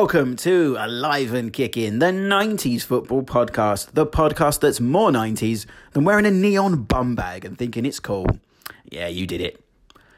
Welcome to Alive and Kicking, the 90s football podcast, the podcast that's more 90s than wearing a neon bum bag and thinking it's cool. Yeah, you did it.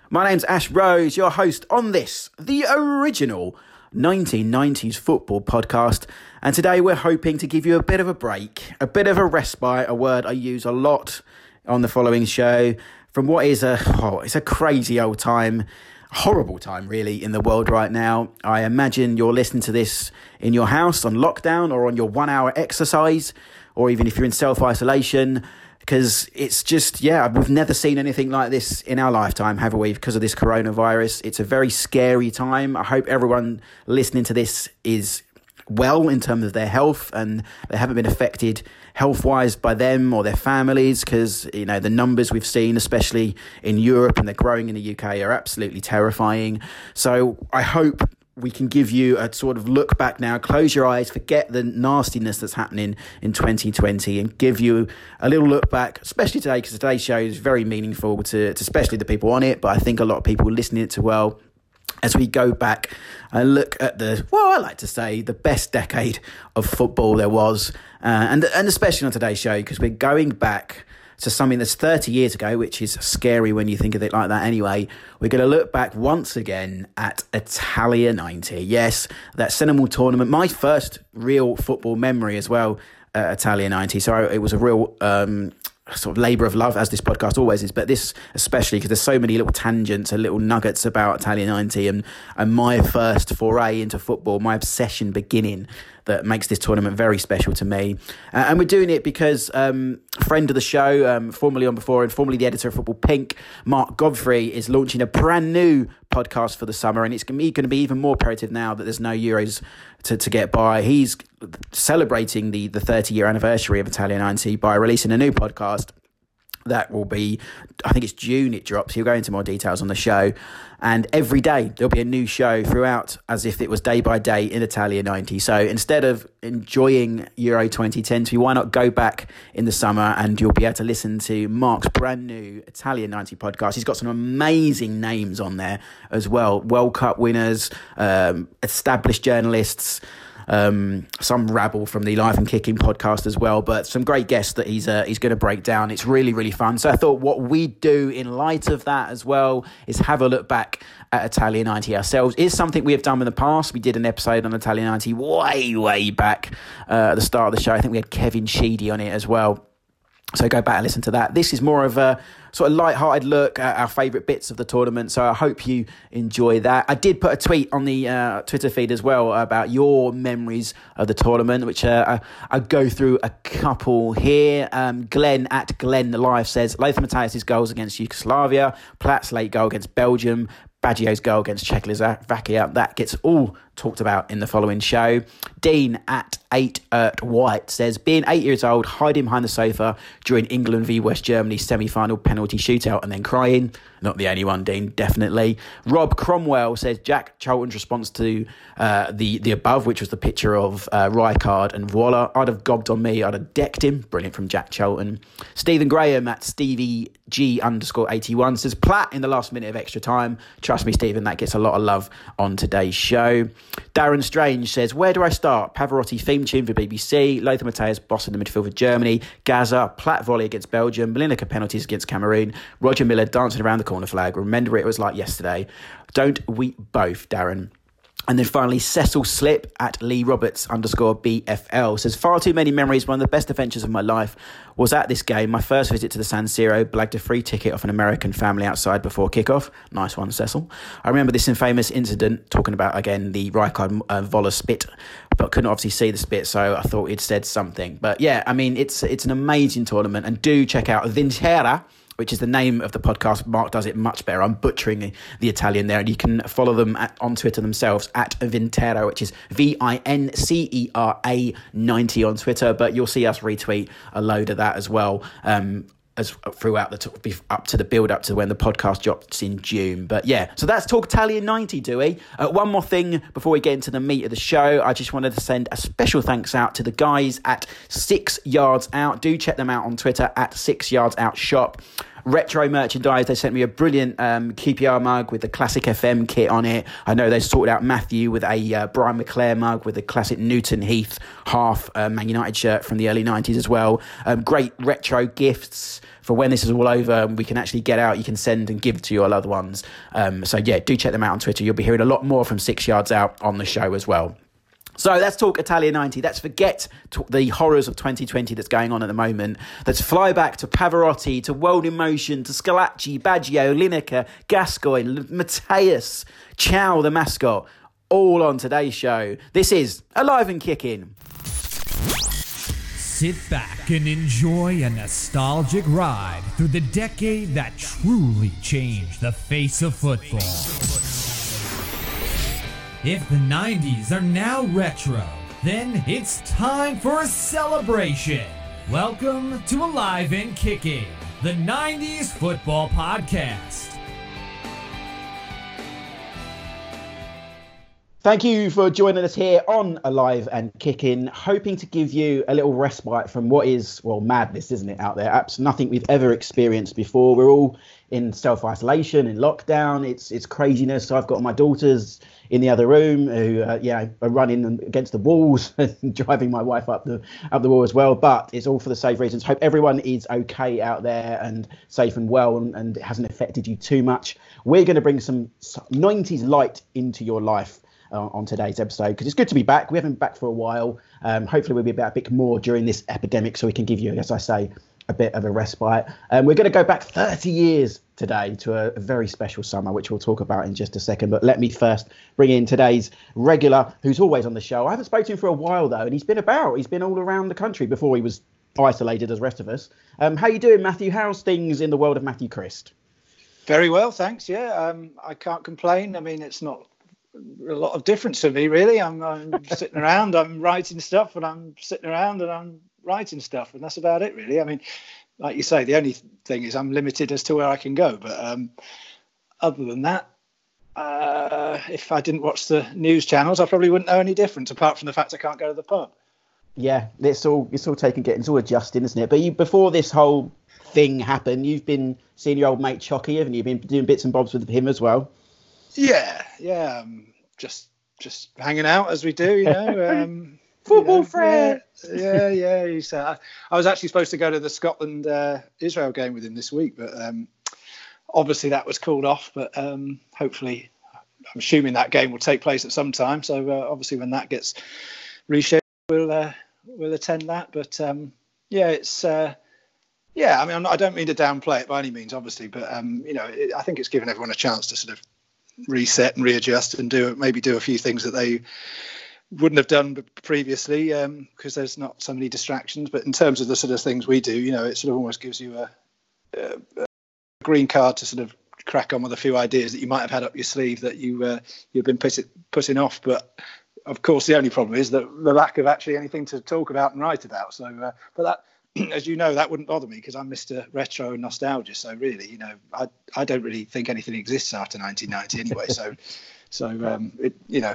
My name's Ash Rose, your host on this, the original 1990s football podcast. And today we're hoping to give you a bit of a break, a bit of a respite, a word I use a lot on the following show, from what is a, oh, it's a crazy old time horrible time, really, in the world right now. I imagine you're listening to this in your house on lockdown or on your one hour exercise, or even if you're in self isolation, because it's just, yeah, we've never seen anything like this in our lifetime, have we, because of this coronavirus. It's a very scary time. I hope everyone listening to this is well in terms of their health and they haven't been affected health wise by them or their families because you know the numbers we've seen especially in Europe and they're growing in the UK are absolutely terrifying. So I hope we can give you a sort of look back now close your eyes forget the nastiness that's happening in 2020 and give you a little look back especially today because today's show is very meaningful to, to especially the people on it but I think a lot of people listening to well as we go back and look at the well, I like to say the best decade of football there was, uh, and and especially on today's show because we're going back to something that's 30 years ago, which is scary when you think of it like that. Anyway, we're going to look back once again at Italia 90. Yes, that seminal tournament, my first real football memory as well. Uh, Italia 90. So it was a real um, sort of labour of love, as this podcast always is, but this especially because there's so many little tangents and little nuggets about Italia 90 and, and my first foray into football, my obsession beginning that makes this tournament very special to me. Uh, and we're doing it because um, friend of the show, um, formerly on before and formerly the editor of Football Pink, Mark Godfrey, is launching a brand new podcast for the summer. And it's going to be even more imperative now that there's no Euros to, to get by. He's celebrating the, the 30 year anniversary of Italia 90 by releasing a new podcast that will be i think it's june it drops. He'll go into more details on the show. And every day there'll be a new show throughout as if it was day by day in italia 90 so instead of enjoying euro 2010 why not go back in the summer and you'll be able to listen to mark's brand new italia 90 podcast. He's got some amazing names on there as well. World cup winners um, established journalists um, some rabble from the Live and Kicking podcast as well, but some great guests that he's uh, he's going to break down. It's really really fun. So I thought what we do in light of that as well is have a look back at Italia 90 ourselves. Is something we have done in the past. We did an episode on Italia 90 way way back uh, at the start of the show. I think we had Kevin Sheedy on it as well. So go back and listen to that. This is more of a sort of light-hearted look at our favourite bits of the tournament. So I hope you enjoy that. I did put a tweet on the uh, Twitter feed as well about your memories of the tournament, which uh, I, I, go through a couple here. Um, Glenn at Glenn Live says Lothar Matthäus' goals against Yugoslavia, Platt's late goal against Belgium, Baggio's goal against Czechoslovakia. That gets all talked about in the following show. Dean at 8 Ert White says, being eight years old, hiding behind the sofa during England v West Germany semi final penalty shootout and then crying. Not the only one, Dean, definitely. Rob Cromwell says, Jack Charlton's response to uh, the, the above, which was the picture of uh, and voila, I'd have gobbed on me, I'd have decked him. Brilliant from Jack Charlton. Stephen Graham at Stevie G underscore 81 says, Platt in the last minute of extra time. Trust me, Stephen, that gets a lot of love on today's show. Darren Strange says, Where do I start? Pavarotti theme tune for BBC, Lothar Matthäus boss in the midfield for Germany, Gaza, Platt volley against Belgium, Lineker penalties against Cameroon, Roger Milla dancing around the corner flag. Remember it was like yesterday. Don't we both, Darren? And then finally, Cecil Slip at Lee Roberts underscore BFL says, Far too many memories. One of the best adventures of my life was at this game. My first visit to the San Siro, blagged a free ticket off an American family outside before kickoff. Nice one, Cecil. I remember this infamous incident, talking about, again, the Rijkaard uh, spit, but couldn't obviously see the spit, so I thought he'd said something. But yeah, I mean, it's, it's an amazing tournament, and do check out Vincerà which is the name of the podcast. Mark does it much better. I'm butchering the Italian there, and you can follow them at, on Twitter themselves at Vincerà, which is V I N C E R A 90 on Twitter. But you'll see us retweet a load of that as well. Um, as throughout the up to the build up to when the podcast drops in June. But yeah, so that's Talk Italia 90, Dewey. Uh, one more thing before we get into the meat of the show, I just wanted to send a special thanks out to the guys at Six Yards Out. Do check them out on Twitter at Six Yards Out Shop. retro merchandise. They sent me a brilliant um, QPR mug with the classic FM kit on it. I know they sorted out Matthew with a uh, Brian McClair mug with the classic Newton Heath half uh, Man United shirt from the early 90s as well. Um, great retro gifts for when this is all over we can actually get out, you can send and give to your loved ones. Um, so, yeah, do check them out on Twitter. You'll be hearing a lot more from Six Yards Out on the show as well. So let's talk Italia 90. Let's forget the horrors of 2020 that's going on at the moment. Let's fly back to Pavarotti, to World in Motion, to Schillaci, Baggio, Lineker, Gascoigne, Matthäus, Ciao, the mascot, all on today's show. This is Alive and Kicking. Sit back and enjoy a nostalgic ride through the decade that truly changed the face of football. If the 90s are now retro, then it's time for a celebration. Welcome to Alive and Kicking, the 90s football podcast. Thank you for joining us here on Alive and Kicking, hoping to give you a little respite from what is, well, madness, isn't it, out there? Absolutely nothing we've ever experienced before. We're all in self isolation, in lockdown. It's it's craziness. I've got my daughters in the other room who, uh, yeah, are running against the walls and driving my wife up the up the wall as well. But it's all for the safe reasons. Hope everyone is okay out there and safe and well, and, and it hasn't affected you too much. We're going to bring some 90s light into your life uh, on today's episode because it's good to be back. We haven't been back for a while. Um, hopefully, we'll be back a bit more during this epidemic so we can give you, as I say, a bit of a respite. Um, we're going to go back 30 years today to a, a, very special summer, which we'll talk about in just a second. But let me first bring in today's regular, who's always on the show. I haven't spoken to him for a while though, and he's been about. He's been all around the country before he was isolated as the rest of us. Um, how you doing, Matthew? How's things in the world of Matthew Christ? Very well, thanks. Yeah, um, I can't complain. I mean, it's not a lot of difference to me, really. I'm, I'm sitting around, I'm writing stuff, and I'm sitting around and I'm writing stuff, and that's about it, really. I mean, like you say, the only thing is I'm limited as to where I can go. But um, other than that, uh, if I didn't watch the news channels, I probably wouldn't know any difference, apart from the fact I can't go to the pub. Yeah, it's all it's all taking getting, it's all adjusting, isn't it? But you before this whole thing happened, you've been seeing your old mate Chocky, haven't you? Been doing bits and bobs with him as well. Yeah, yeah, um, just just hanging out as we do, you know. Um, Football you know, friend. Yeah, yeah. said, I, I, was actually supposed to go to the Scotland uh, Israel game with him this week, but um, obviously that was called off. But um, hopefully, I'm assuming that game will take place at some time. So uh, obviously, when that gets rescheduled, we'll uh, we'll attend that. But um, yeah, it's uh, yeah. I mean, not, i don't mean to downplay it by any means, obviously, but um, you know, it, I think it's given everyone a chance to sort of reset and readjust and do maybe do a few things that they wouldn't have done previously because um, there's not so many distractions. But in terms of the sort of things we do, you know, it sort of almost gives you a, a, green card to sort of crack on with a few ideas that you might have had up your sleeve that you uh, you've been put, putting off. But of course, the only problem is that the lack of actually anything to talk about and write about. So, uh, but that as you know, that wouldn't bother me because I'm Mr. Retro and nostalgia. So really, you know, I I don't really think anything exists after 1990 anyway. so so um, it, you know,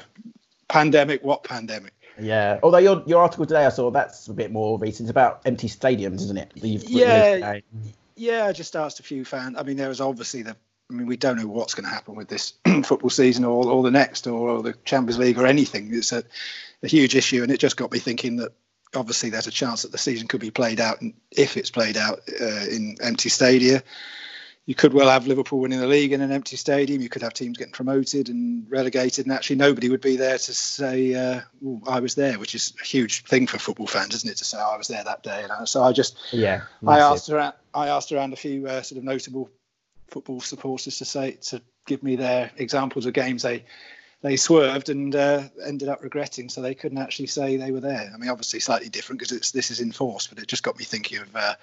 pandemic, what pandemic? Yeah. Although your your article today, I saw that's a bit more recent. It's about empty stadiums, isn't it? yeah. Yeah. I just asked a few fans. I mean, there was obviously the. I mean, we don't know what's going to happen with this football season or, or the next or, or the Champions League or anything. It's a, a huge issue, and it just got me thinking that obviously there's a chance that the season could be played out, and if it's played out uh, in empty stadia, you could well have Liverpool winning the league in an empty stadium. You could have teams getting promoted and relegated, and actually nobody would be there to say, uh, "I was there," which is a huge thing for football fans, isn't it? To say, "I was there that day." And so I just, yeah, I asked around, I asked around a few uh, sort of notable football supporters to say to give me their examples of games they they swerved and uh, ended up regretting, so they couldn't actually say they were there. I mean, obviously slightly different because this is enforced, but it just got me thinking of uh,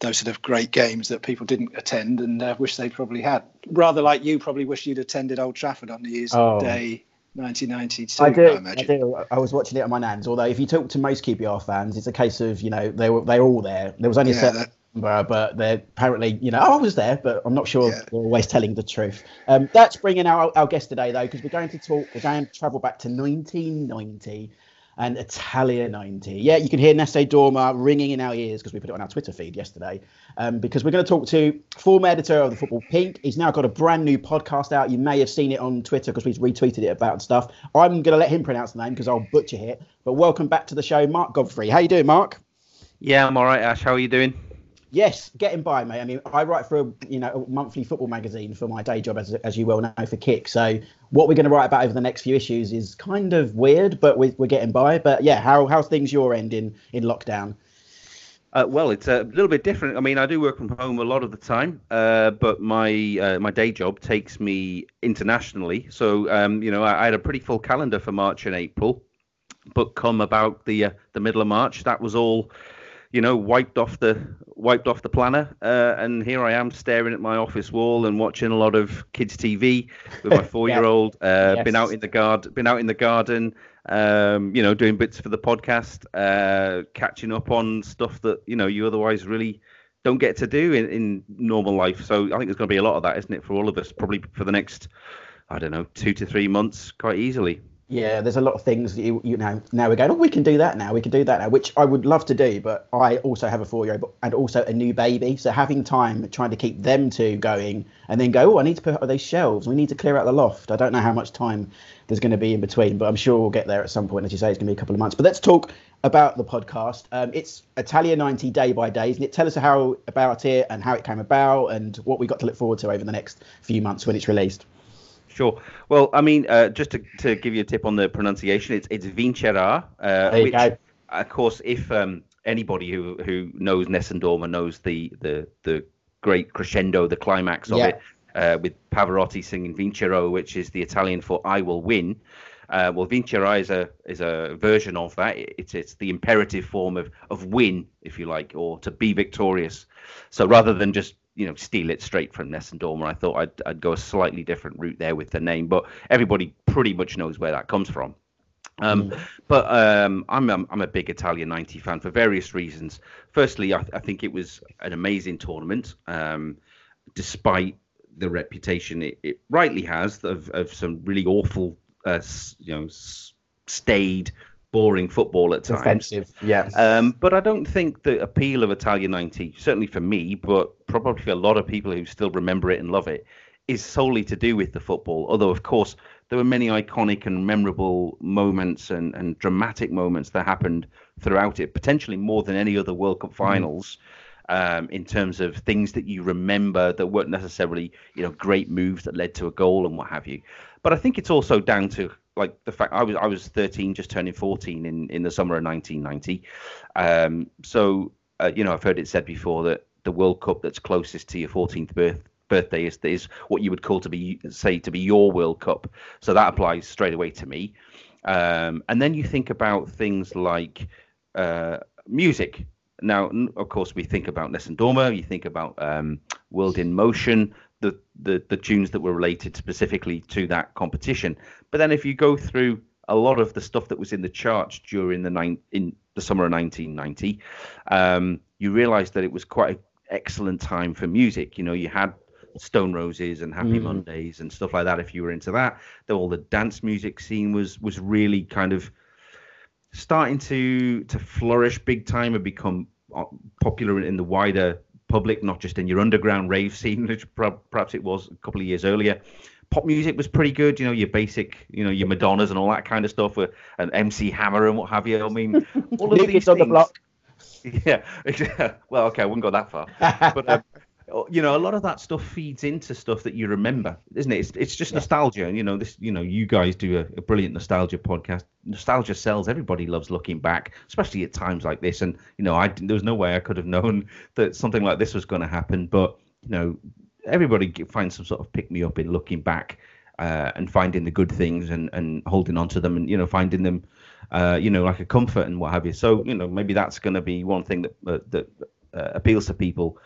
those sort of great games that people didn't attend and uh, wish they probably had. Rather like you probably wish you'd attended Old Trafford on New Year's oh. Day. 1992. I do. I, I, do. I was watching it on my nan's. Although, if you talk to most QPR fans, it's a case of you know they were they're all there. There was only yeah, a certain but they're apparently, you know, oh, I was there, but I'm not sure yeah. they're always telling the truth. Um, that's bringing our, our guest today, though, because we're going to talk, we're going to travel back to 1990. and Italia 90. Yeah, you can hear Nessun Dorma ringing in our ears because we put it on our Twitter feed yesterday. Um, because we're going to talk to former editor of the Football Pink. He's now got a brand new podcast out. You may have seen it on Twitter because we've retweeted it about and stuff. I'm going to let him pronounce the name because I'll butcher it. But welcome back to the show, Mark Godfrey. How you doing, Mark? Yeah, I'm all right, Ash. How are you doing? Yes, getting by, mate. I mean, I write for a you know a monthly football magazine for my day job, as as you well know, for Kick. So what we're going to write about over the next few issues is kind of weird, but we're, we're getting by. But yeah, how how's things your end in in lockdown? Uh, well, it's a little bit different. I mean, I do work from home a lot of the time, uh, but my uh, my day job takes me internationally. So um, you know, I, I, had a pretty full calendar for March and April, but come about the uh, the middle of March, that was all you know, wiped off the wiped off the planner, uh, and here I am staring at my office wall and watching a lot of kids' TV with my four-year-old. yeah. uh, yes. Been out in the garden, been out in the garden, um, you know, doing bits for the podcast, uh, catching up on stuff that you know you otherwise really don't get to do in, in normal life. So I think there's going to be a lot of that, isn't it, for all of us, probably for the next, I don't know, two to three months, quite easily. Yeah, there's a lot of things you you know now we're going. Oh, we can do that now. We can do that now, which I would love to do. But I also have a four-year-old and also a new baby, so having time trying to keep them two going, and then go. Oh, I need to put up those shelves. We need to clear out the loft. I don't know how much time there's going to be in between, but I'm sure we'll get there at some point. As you say, it's going to be a couple of months. But let's talk about the podcast. Um, it's Italia 90 day by day. Isn't it? Tell us how about it and how it came about and what we got to look forward to over the next few months when it's released. Sure. Well, I mean, uh, just to, to give you a tip on the pronunciation, it's it's Vincerà. Uh, which, go. Of course, if um, anybody who who knows Nessun Dorma knows the the the great crescendo, the climax of yeah. it, uh, with Pavarotti singing Vincerò, which is the Italian for "I will win." Uh, well, Vincerà is a is a version of that. It's it's the imperative form of of win, if you like, or to be victorious. So rather than just you know steal it straight from Nessun Dorma. I thought I'd, I'd go a slightly different route there with the name, but everybody pretty much knows where that comes from. Um, mm. But um, I'm, I'm, I'm a big Italia 90 fan for various reasons. Firstly, I, I think it was an amazing tournament, um, despite the reputation it, it rightly has of, of some really awful, uh, you know, staid boring football at times. Offensive, yeah. Um, but I don't think the appeal of Italia 90, certainly for me, but probably for a lot of people who still remember it and love it, is solely to do with the football. Although, of course, there were many iconic and memorable moments and, and dramatic moments that happened throughout it, potentially more than any other World Cup mm. finals. Mm. Um, in terms of things that you remember that weren't necessarily, you know, great moves that led to a goal and what have you. But I think it's also down to like the fact I was I was 13, just turning 14 in in the summer of 1990. Um, so uh, you know, I've heard it said before that the World Cup that's closest to your 14th birth, birthday is is what you would call to be say to be your World Cup. So that applies straight away to me. Um, and then you think about things like uh, music. Now, of course, we think about Nessun Dorma. You think about um, World in Motion the, the the tunes that were related specifically to that competition. But then if you go through a lot of the stuff that was in the charts during the nine in the summer of 1990, um, you realise that it was quite an excellent time for music. You know, you had Stone Roses and Happy mm. Mondays and stuff like that. If you were into that, then all the dance music scene was was really kind of starting to to flourish big time and become uh, popular in the wider public, not just in your underground rave scene, which perhaps it was a couple of years earlier. Pop music was pretty good, you know, your basic, you know, your Madonnas and all that kind of stuff, with an MC Hammer and what have you. I mean, all of these things. on the block. Yeah, well, okay, I wouldn't go that far, but um, you know, a lot of that stuff feeds into stuff that you remember, isn't it? It's, it's just yeah. nostalgia. And, you know, this, you know, you guys do a, a, brilliant nostalgia podcast. Nostalgia sells. Everybody loves looking back, especially at times like this. And you know, I there was no way I could have known that something like this was going to happen. But you know, everybody finds some sort of pick me up in looking back uh, and finding the good things and and holding on to them and you know finding them. Uh, you know, like a comfort and what have you. So, you know, maybe that's going to be one thing that uh, that uh, appeals to people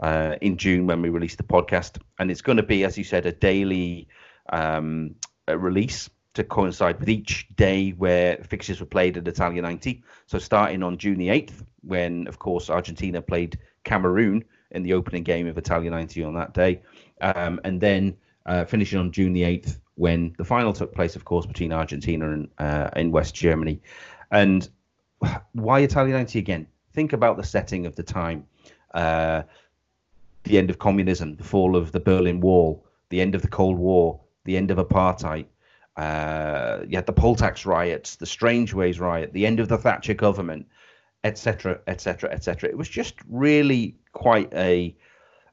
uh, in June when we release the podcast. And it's going to be, as you said, a daily um, a release to coincide with each day where fixtures were played at Italia 90. So starting on June the 8th, when, of course, Argentina played Cameroon in the opening game of Italia 90 on that day. Um, and then uh, finishing on June the 8th when the final took place, of course, between Argentina and uh, in West Germany. And why Italia 90 again? Think about the setting of the time. Uh, the end of communism, the fall of the Berlin Wall, the end of the Cold War, the end of apartheid. Uh, you had the poll tax riots, the Strangeways riot, the end of the Thatcher government, etc., etc., etc. It was just really quite a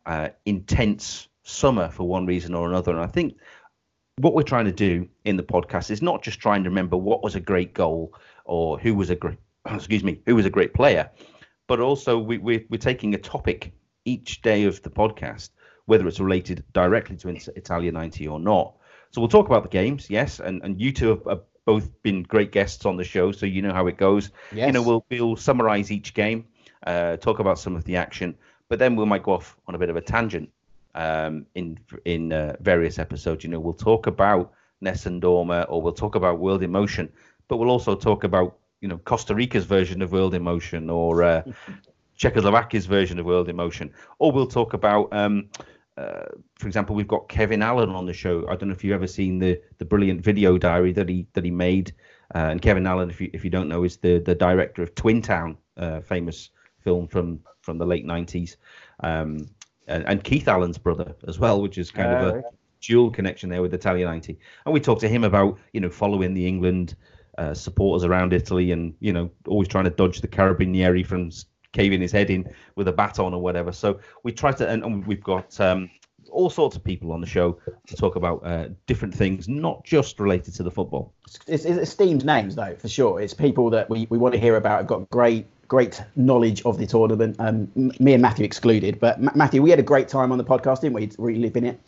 uh, intense summer for one reason or another. And I think what we're trying to do in the podcast is not just trying to remember what was a great goal or who was a great excuse me who was a great player, but also we, we're, we're taking a topic each day of the podcast, whether it's related directly to Italia 90 or not. So we'll talk about the games, yes, and, and you two have, have both been great guests on the show, so you know how it goes. Yes. You know, we'll we'll summarize each game, uh, talk about some of the action, but then we might go off on a bit of a tangent um, in in uh, various episodes. You know, we'll talk about Nessun Dorma, or we'll talk about World in Motion, but we'll also talk about you know Costa Rica's version of World in Motion, or uh, Czechoslovakia's version of World in Motion, or we'll talk about. Um, uh, for example, we've got Kevin Allen on the show. I don't know if you've ever seen the the brilliant video diary that he that he made. Uh, and Kevin Allen, if you if you don't know, is the the director of Twin Town, uh, famous film from from the late '90s, um, and, and, Keith Allen's brother as well, which is kind of a dual connection there with Italia 90. And we talked to him about you know following the England uh, supporters around Italy, and you know always trying to dodge the carabinieri from caving his head in with a baton or whatever. So we try to, and, and we've got um, all sorts of people on the show to talk about uh, different things, not just related to the football. It's, it's, esteemed names, though, for sure. It's people that we, we want to hear about. Have got great great knowledge of the tournament. Um, me and Matthew excluded, but M- Matthew, we had a great time on the podcast, didn't we? Reliving it.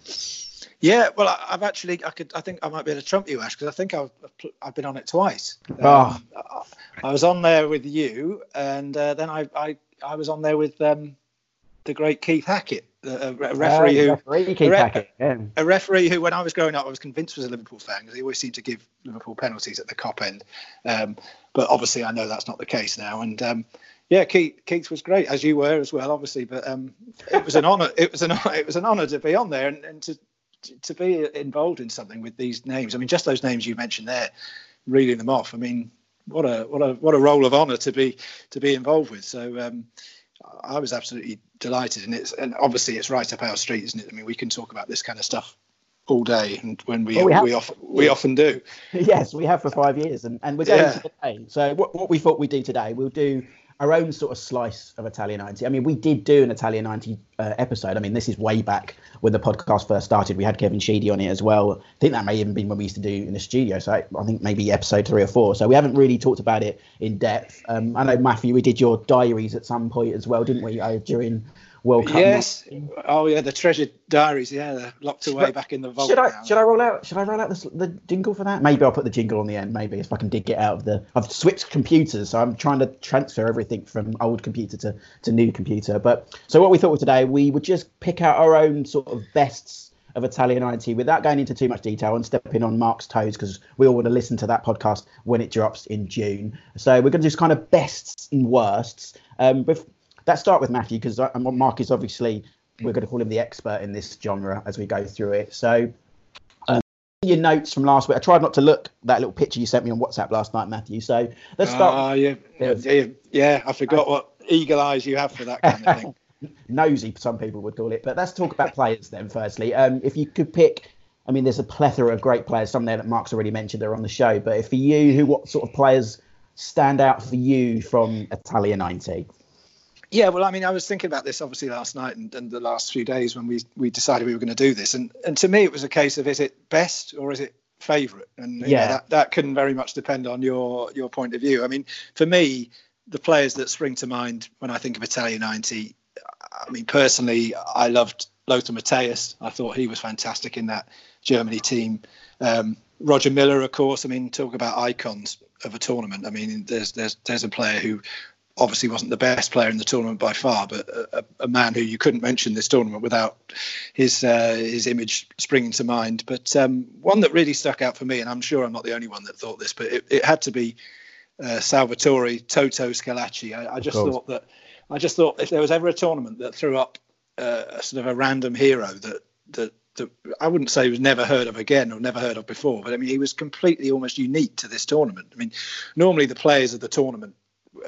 Yeah, well, I, have actually, I could, I think I might be able to trump you, Ash, because I think I've, I've been on it twice. Um, oh. I was on there with you, and uh, then I, I I was on there with um, the great Keith Hackett, a, referee uh, who referee Keith a, Hackett, yeah. a referee who, when I was growing up, I was convinced was a Liverpool fan because he always seemed to give Liverpool penalties at the Kop end. Um, but obviously, I know that's not the case now. And um, yeah, Keith, Keith was great as you were as well, obviously. But um, it was an honour. It was an it was an honour to be on there and, and to to be involved in something with these names. I mean, just those names you mentioned there, reading them off. I mean, what a what a what a role of honour to be to be involved with. So um, I was absolutely delighted, and it's and obviously it's right up our street, isn't it? I mean, we can talk about this kind of stuff all day, and when we well, we, we, often we often do. Yes, we have for five years, and, and we're going yeah. today. So what, what we thought we'd do today, we'll do our own sort of slice of Italia 90. I mean, we did do an Italia 90 uh, episode. I mean, this is way back when the podcast first started. We had Kevin Sheedy on it as well. I think that may even been when we used to do in the studio. So I, I think maybe episode three or four. So we haven't really talked about it in depth. Um, I know, Matthew, we did your diaries at some point as well, didn't we, uh, during World Cup. Yes. Oh yeah, the treasured diaries. Yeah, they're locked away should, back in the vault. Should I now. should I roll out? Should I roll out the, the jingle for that? Maybe I'll put the jingle on the end. Maybe if I can dig it out of the. I've switched computers, so I'm trying to transfer everything from old computer to to new computer. But so what we thought of today, we would just pick out our own sort of bests of Italia 90 without going into too much detail and stepping on Mark's toes because we all want to listen to that podcast when it drops in June. So we're going to just kind of bests and worsts. Um, let's start with Matthew because Mark is obviously we're going to call him the expert in this genre as we go through it. So, um, your notes from last week. I tried not to look that little picture you sent me on WhatsApp last night, Matthew. So let's start. Oh, yeah. yeah, yeah. I forgot what eagle eyes you have for that kind of thing. Nosy, some people would call it. But let's talk about players then. Firstly, um, if you could pick. I mean, there's a plethora of great players. Some there that Mark's already mentioned They're on the show. But if for you, who what sort of players stand out for you from Italia 90? Yeah, well, I mean, I was thinking about this obviously last night and, and the last few days when we we decided we were going to do this, and and to me it was a case of is it best or is it favourite, and yeah, know, that that can very much depend on your your point of view. I mean, for me, the players that spring to mind when I think of Italia '90, I mean, personally, I loved Lothar Matthäus. I thought he was fantastic in that Germany team. Um, Roger Milla, of course. I mean, talk about icons of a tournament. I mean, there's there's there's a player who obviously wasn't the best player in the tournament by far, but a, a man who you couldn't mention this tournament without his uh, his image springing to mind. But um, one that really stuck out for me, and I'm sure I'm not the only one that thought this, but it, it had to be uh, Salvatore Toto Schillaci. I, I just thought that I just thought if there was ever a tournament that threw up uh, a sort of a random hero that that that I wouldn't say was never heard of again or never heard of before, but I mean he was completely almost unique to this tournament. I mean, normally the players of the tournament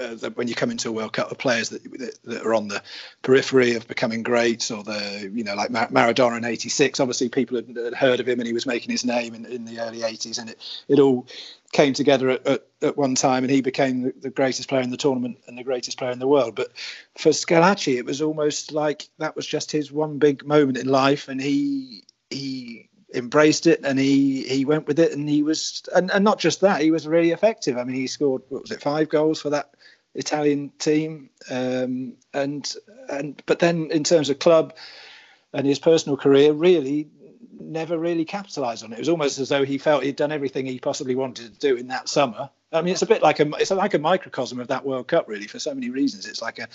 uh, that when you come into a World Cup, the players that, that, that are on the periphery of becoming great, or the you know like Maradona in '86. Obviously, people had, had, heard of him and he was making his name in, in the early '80s, and it it all came together at, at, at one time, and he became the, the, greatest player in the tournament and the greatest player in the world. But for Schillaci, it was almost like that was just his one big moment in life, and he he embraced it and he he went with it and he was and, and not just that he was really effective i mean he scored what was it five goals for that italian team um, and and but then in terms of club and his personal career really never really capitalized on it. It was almost as though he felt he'd done everything he possibly wanted to do in that summer. I mean it's a bit like a it's like a microcosm of that world cup really for so many reasons. It's like a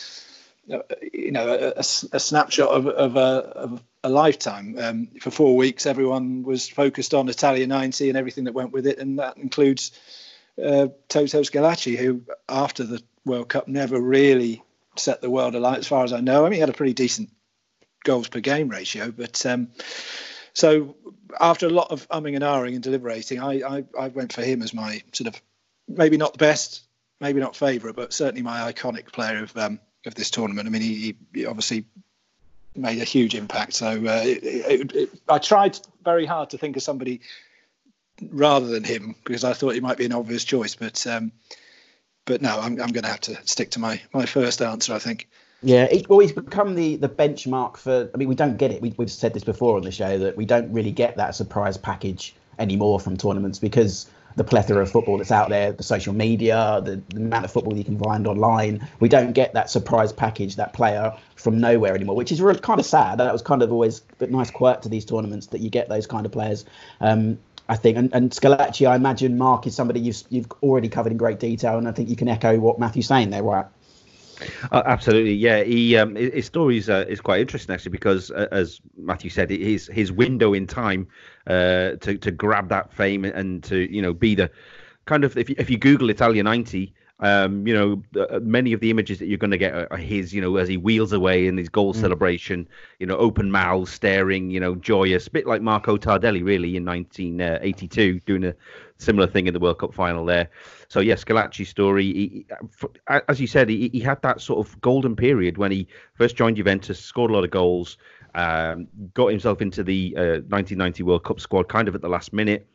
you know a, a, a snapshot of, of, a, of, a, lifetime. Um, for four weeks, everyone was focused on Italia 90 and everything that went with it, and that includes uh, Toto Schillaci, who after the World Cup never really set the world alight, as far as I know. I mean, he had a pretty decent goals per game ratio, but um, so after a lot of umming and ahhing and deliberating, I, I, I went for him as my sort of maybe not the best, maybe not favourite, but certainly my iconic player of um, of this tournament. I mean, he, he obviously made a huge impact. So uh, it, it, it, I tried very hard to think of somebody rather than him because I thought he might be an obvious choice. But um, but no, I'm, I'm going to have to stick to my, my first answer. I think. Yeah, it, well, he's become the, the benchmark for. I mean, we don't get it. We, we've said this before on the show that we don't really get that surprise package anymore from tournaments because the plethora of football that's out there, the social media, the, the, amount of football you can find online. We don't get that surprise package, that player from nowhere anymore, which is really kind of sad. That was kind of always a nice quirk to these tournaments that you get those kind of players. Um, I think, and, and Schillaci, I imagine Mark is somebody you've you've already covered in great detail, and I think you can echo what Matthew's saying there, right? Uh, absolutely, yeah. He um, his story is, uh, is quite interesting actually because, uh, as Matthew said, his his window in time uh, to to grab that fame and to you know be the kind of if you, if you Google Italia ninety, um, you know, uh, many of the images that you're going to get are, his, you know, as he wheels away in his goal mm. celebration, you know, open mouths, staring, you know, joyous, a bit like Marco Tardelli, really, in 1982, doing a similar thing in the World Cup final there. So, yes, Schillaci's story, he, as you said, he, he had that sort of golden period when he first joined Juventus, scored a lot of goals, um, got himself into the uh, 1990 World Cup squad kind of at the last minute.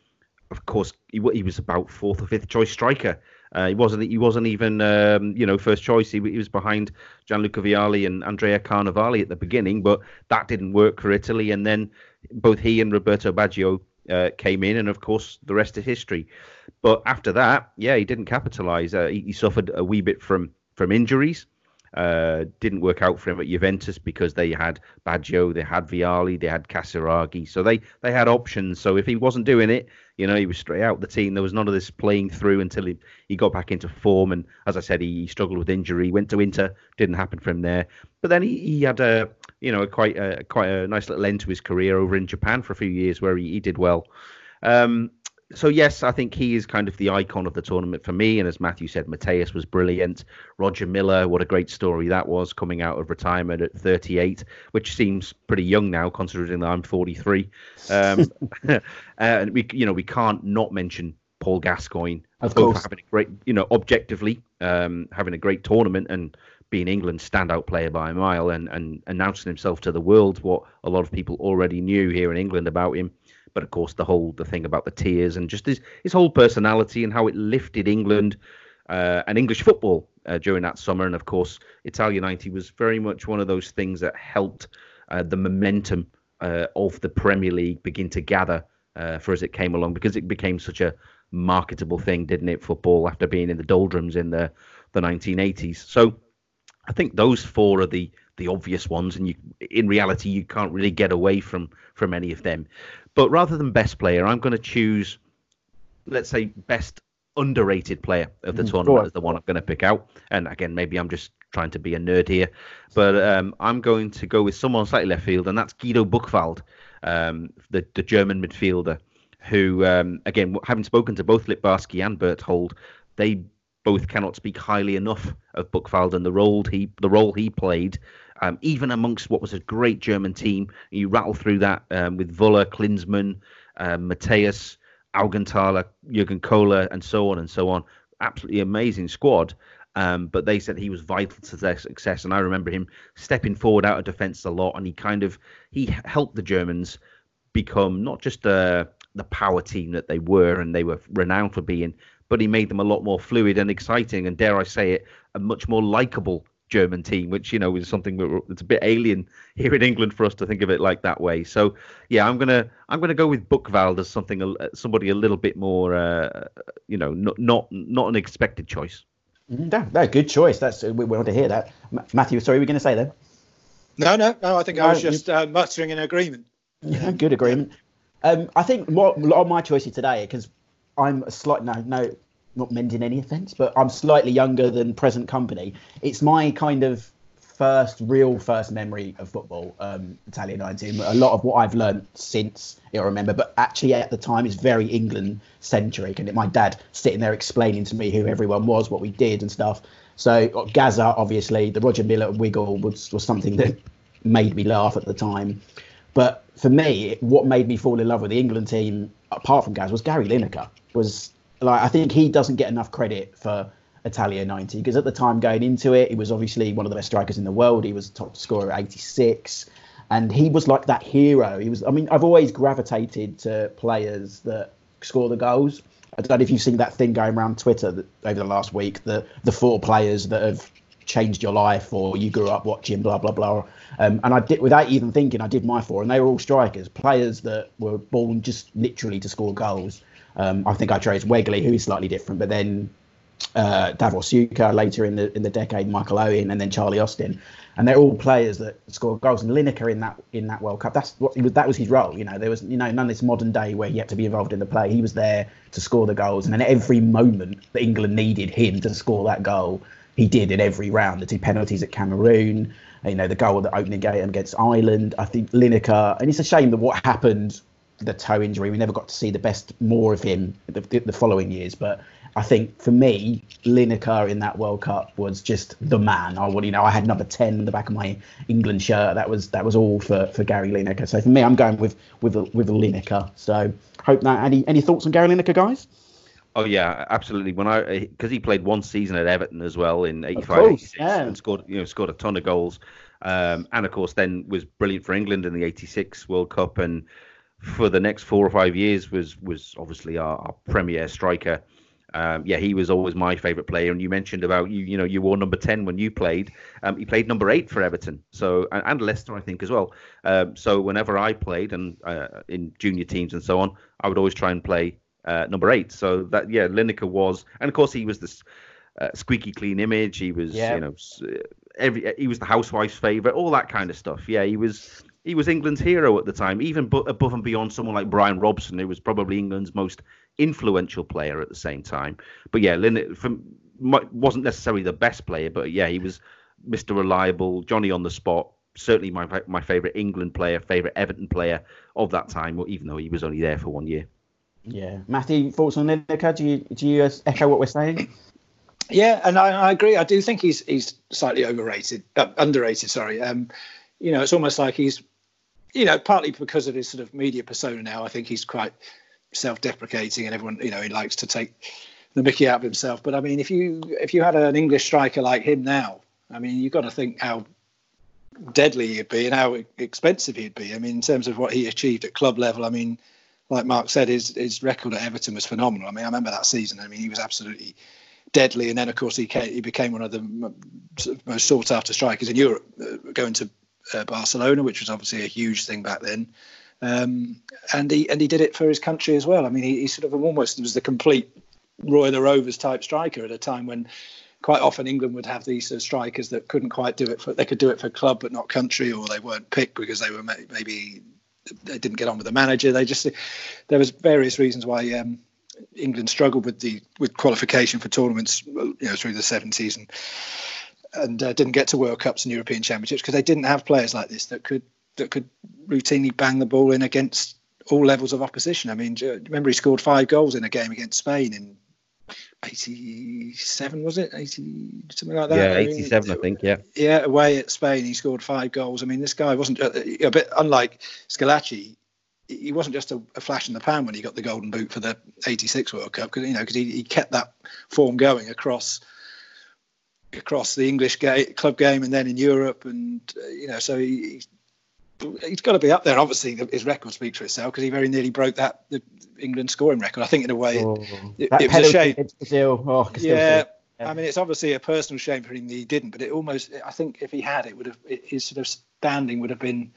Of course, he, he was about fourth or fifth choice striker uh, he wasn't. He wasn't even, um, you know, first choice. He, he, was behind Gianluca Vialli and Andrea Carnevale at the beginning, but that didn't work for Italy. And then both he and Roberto Baggio uh, came in, and of course, the rest is history. But after that, yeah, he didn't capitalise. Uh, he, he, suffered a wee bit from from injuries. Uh, didn't work out for him at Juventus because they had Baggio, they had Vialli, they had Casiraghi, so they they had options. So if he wasn't doing it, you know, he was straight out the team. There was none of this playing through until he, he got back into form. And as I said, he, struggled with injury. Went to Inter, didn't happen for him there. But then he, he had a you know quite a quite a nice little end to his career over in Japan for a few years where he, he did well. Um, so yes, I think he is kind of the icon of the tournament for me. And as Matthew said, Matthäus was brilliant. Roger Milla, what a great story that was, coming out of retirement at 38, which seems pretty young now, considering that I'm 43. Um, and we, you know, we can't not mention Paul Gascoigne, of course, having a great, you know, objectively um, having a great tournament and being England's standout player by a mile and, and announcing himself to the world, what a lot of people already knew here in England about him but of course the whole the thing about the tears and just his his whole personality and how it lifted England uh, and English football uh, during that summer. And of course, Italia 90 was very much one of those things that helped uh, the momentum uh, of the Premier League begin to gather uh, for as it came along because it became such a marketable thing, didn't it? Football after being in the doldrums in the the 1980s. So I think those four are the the obvious ones, and you in reality you can't really get away from from any of them. But rather than best player, I'm going to choose, let's say, best underrated player of the mm, tournament is the one I'm going to pick out. And again, maybe I'm just trying to be a nerd here, but um, I'm going to go with someone slightly left field, and that's Guido Buchwald, um, the the German midfielder, who um, again, having spoken to both Littbarski and Berthold, they both cannot speak highly enough of Buchwald and the role he the role he played um, even amongst what was a great German team. You rattle through that um, with Völler, Klinsmann, um, Matthäus, Augenthaler, Jürgen Kohler, and so on and so on. Absolutely amazing squad. Um, but they said he was vital to their success, and I remember him stepping forward out of defence a lot, and he kind of he helped the Germans become not just uh, the power team that they were and they were renowned for being, but he made them a lot more fluid and exciting, and dare I say it, a much more likable German team, which you know is something that's a bit alien here in England for us to think of it like that way. So yeah, I'm gonna I'm gonna go with Buchwald as something somebody a little bit more uh, you know not not not an expected choice. Mm-hmm. No, no, good choice. That's we want to hear that. Matthew, sorry, we're going to say then. No, no, no. I think no, I was just uh, muttering in agreement. Yeah, good agreement. Um, I think what on my choices today because I'm a slight no no not mending any offence, but I'm slightly younger than present company. It's my kind of first real first memory of football, um, Italia 19. A lot of what I've learned since I remember, but actually at the time is very England centric. And my dad sitting there explaining to me who everyone was, what we did and stuff. So Gaza, obviously, the Roger Milla wiggle was, was something that made me laugh at the time. But for me, what made me fall in love with the England team, apart from Gaz, was Gary Lineker. Was like I think he doesn't get enough credit for Italia 90 because at the time going into it, he was obviously one of the best strikers in the world. He was top scorer at 86 and he was like that hero. He was I mean I've always gravitated to players that score the goals. I don't know if you've seen that thing going around Twitter that, over the last week, the the four players that have changed your life or you grew up watching blah blah blah um, and i did without even thinking i did my four and they were all strikers players that were born just literally to score goals um, i think i chose Wegerle who's slightly different but then uh, Davor Suker later in the in the decade, Michael Owen, and then Charlie Austin, and they're all players that scored goals. And Lineker in that in that World Cup, that's what was, that was his role. You know, there was you know none of this modern day where he had to be involved in the play. He was there to score the goals, and then every moment that England needed him to score that goal, he did in every round. The two penalties at Cameroon, you know, the goal at the opening game against Ireland. I think Lineker, and it's a shame that what happened, the toe injury, we never got to see the best more of him the, the following years, but I think for me, Lineker in that World Cup was just the man. I would, you know, I had number ten in the back of my England shirt. That was that was all for, for Gary Lineker. So for me, I'm going with with with Lineker. So hope that any any thoughts on Gary Lineker, guys? Oh yeah, absolutely. When I because he played one season at Everton as well in 85, 86 yeah. and scored you know scored a ton of goals, um, and of course then was brilliant for England in the '86 World Cup, and for the next four or five years was was obviously our, our premier striker. Um, yeah, he was always my favourite player. And you mentioned about you, you know, you wore number ten when you played. Um, he played number eight for Everton, so and, and Leicester, I think, as well. Um, so whenever I played and uh, in junior teams and so on, I would always try and play uh, number eight. So that yeah, Lineker was, and of course he was this uh, squeaky clean image. He was, yeah. you know, every he was the housewife's favourite, all that kind of stuff. Yeah, he was he was England's hero at the time, even above and beyond someone like Brian Robson, who was probably England's most influential player at the same time. But yeah, Lin from, wasn't necessarily the best player, but yeah, he was Mr. Reliable, Johnny on the spot. Certainly my my favourite England player, favourite Everton player of that time, even though he was only there for one year. Yeah, Matthew, thoughts on Lineker? Do you do you echo what we're saying? Yeah, and I, I, agree. I do think he's he's slightly overrated, uh, underrated. Sorry. Um, you know, it's almost like he's, you know, partly because of his sort of media persona now. I think he's quite self-deprecating and everyone you know he likes to take the mickey out of himself. But i mean if you if you had an english striker like him now i mean you've got to think how deadly he'd be and how expensive he'd be. I mean in terms of what he achieved at club level i mean like mark said his his record at everton was phenomenal. I mean i remember that season. I mean he was absolutely deadly. And then of course he came, he became one of the most sought after strikers in europe uh, going to uh, barcelona which was obviously a huge thing back then um, and he and he did it for his country as well. I mean, he, he sort of almost was the complete Roy the Rovers type striker at a time when quite often England would have these sort of strikers that couldn't quite do it for they could do it for club but not country, or they weren't picked because they were maybe they didn't get on with the manager. They just there was various reasons why um, England struggled with the with qualification for tournaments, you know, through the seventies and and uh, didn't get to World Cups and European Championships because they didn't have players like this that could that could routinely bang the ball in against all levels of opposition. I mean, remember he scored five goals in a game against Spain in 87 was it 80 something like that Yeah, I mean, 87, I think. Yeah. yeah away at spain he scored five goals i mean this guy wasn't uh, a bit unlike scalacci he wasn't just a, a flash in the pan when he got the golden boot for the 86 world cup because you know because he, he kept that form going across across the english ga- club game and then in europe and uh, you know so he, he's got to be up there. Obviously, his record speaks for itself because he very nearly broke that the England scoring record. I think in a way, Oh, it, that it was a shame. Brazil. Oh, still Yeah. I mean, it's obviously a personal shame for him that he didn't, but it almost, I think, if he had, it would have his sort of standing would have been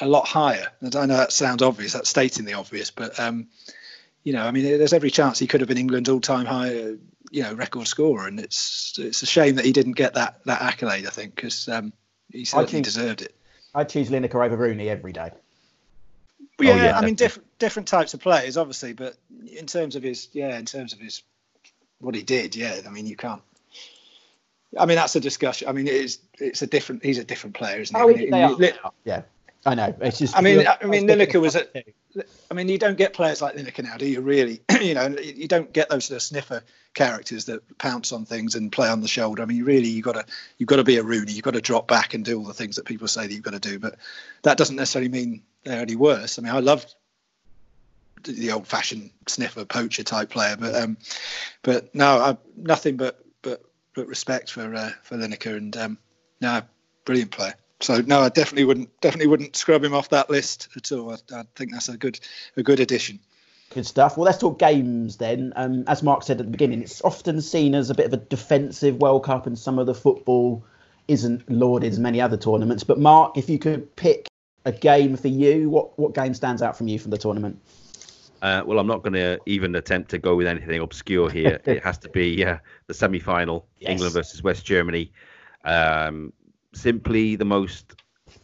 a lot higher. And I know that sounds obvious, that's stating the obvious, but um, you know, I mean, there's every chance he could have been England's all-time high, uh, you know, record scorer, and it's it's a shame that he didn't get that that accolade. I think because um, he certainly think- deserved it. I'd choose Lineker over Rooney every day. Well, yeah, Oh, yeah, I mean, different different types of players, obviously, but in terms of his, yeah, in terms of his, what he did, yeah, I mean, you can't. I mean, that's a discussion. I mean, it is. It's a different. He's a different player, isn't he? Oh, I mean, they are. Li- Yeah, I know. It's just. I mean, I mean, Lineker was at- I mean, you don't get players like Lineker now, do you? Really, you know, you don't get those sort of sniffer characters that pounce on things and play on the shoulder. I mean, really, you got to you've got to be a Rooney. You've got to drop back and do all the things that people say that you've got to do. But that doesn't necessarily mean they're any worse. I mean, I loved the- the old-fashioned sniffer poacher type player, but um, but no, I, nothing but but but respect for uh, for Lineker and um, no, brilliant player. So no, I definitely wouldn't definitely wouldn't scrub him off that list at all. I, I think that's a good a good addition. Good stuff. Well, let's talk games then. Um, as Mark said at the beginning, it's often seen as a bit of a defensive World Cup, and some of the football isn't lauded as many other tournaments. But Mark, if you could pick a game for you, what what game stands out from you from the tournament? Uh, well, I'm not going to even attempt to go with anything obscure here. it has to be uh, the semi-final, Yes. England versus West Germany. Um, simply the most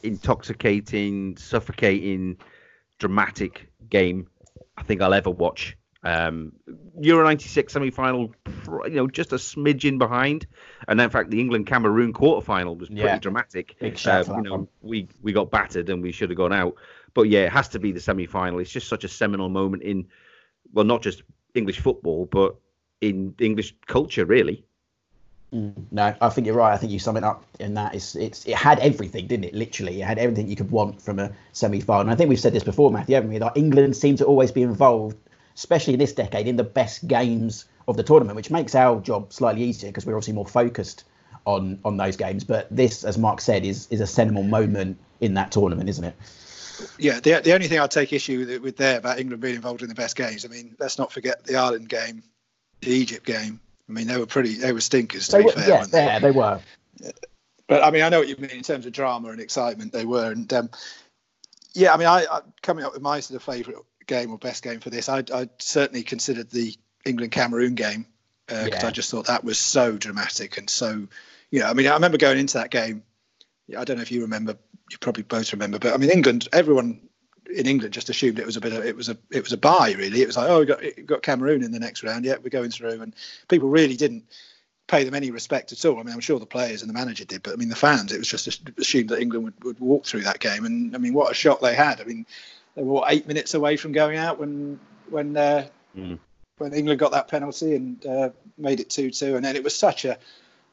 intoxicating, suffocating, dramatic game I think I'll ever watch. Um, Euro '96 semi-final, you know, just a smidgen behind, and in fact, the England Cameroon quarter-final was pretty Yeah. dramatic. Big shout Uh, you know, one. we we got battered and we should have gone out. But yeah, it has to be the semi-final. It's just such a seminal moment in, well, not just English football, but in English culture, really. Mm. No, I think you're right. I think you sum it up in that. It's it's it had everything, didn't it? Literally, it had everything you could want from a semi-final. And I think we've said this before, Matthew, haven't we? That England seem to always be involved, especially in this decade, in the best games of the tournament, which makes our job slightly easier because we're obviously more focused on on those games. But this, as Mark said, is is a seminal moment in that tournament, isn't it? Yeah, the the only thing I'd take issue with, with there about England being involved in the best games. I mean, let's not forget the Ireland game, the Egypt game. I mean, they were pretty, they were stinkers to They be were, fair. yeah, they? yeah, they were. But I mean, I know what you mean in terms of drama and excitement. They were, and um, yeah, I mean, I, I coming up with my sort of favourite game or best game for this, I, I certainly considered the England Cameroon game because Yeah. I just thought that was so dramatic and so, you know, I mean, I remember going into that game. yeah, I don't know if you remember, you probably both remember, but I mean, England, everyone in England just assumed it was a bit of it was a it was a buy really. It was like, oh, we got got Cameroon in the next round. Yeah, we're going through, and people really didn't pay them any respect at all. I mean, I'm sure the players and the manager did, but I mean, the fans, it was just assumed that England would, would walk through that game. And I mean, what a shock they had. I mean, they were what, eight minutes away from going out when when uh, Mm. when England got that penalty and uh, made it two two, and then it was such a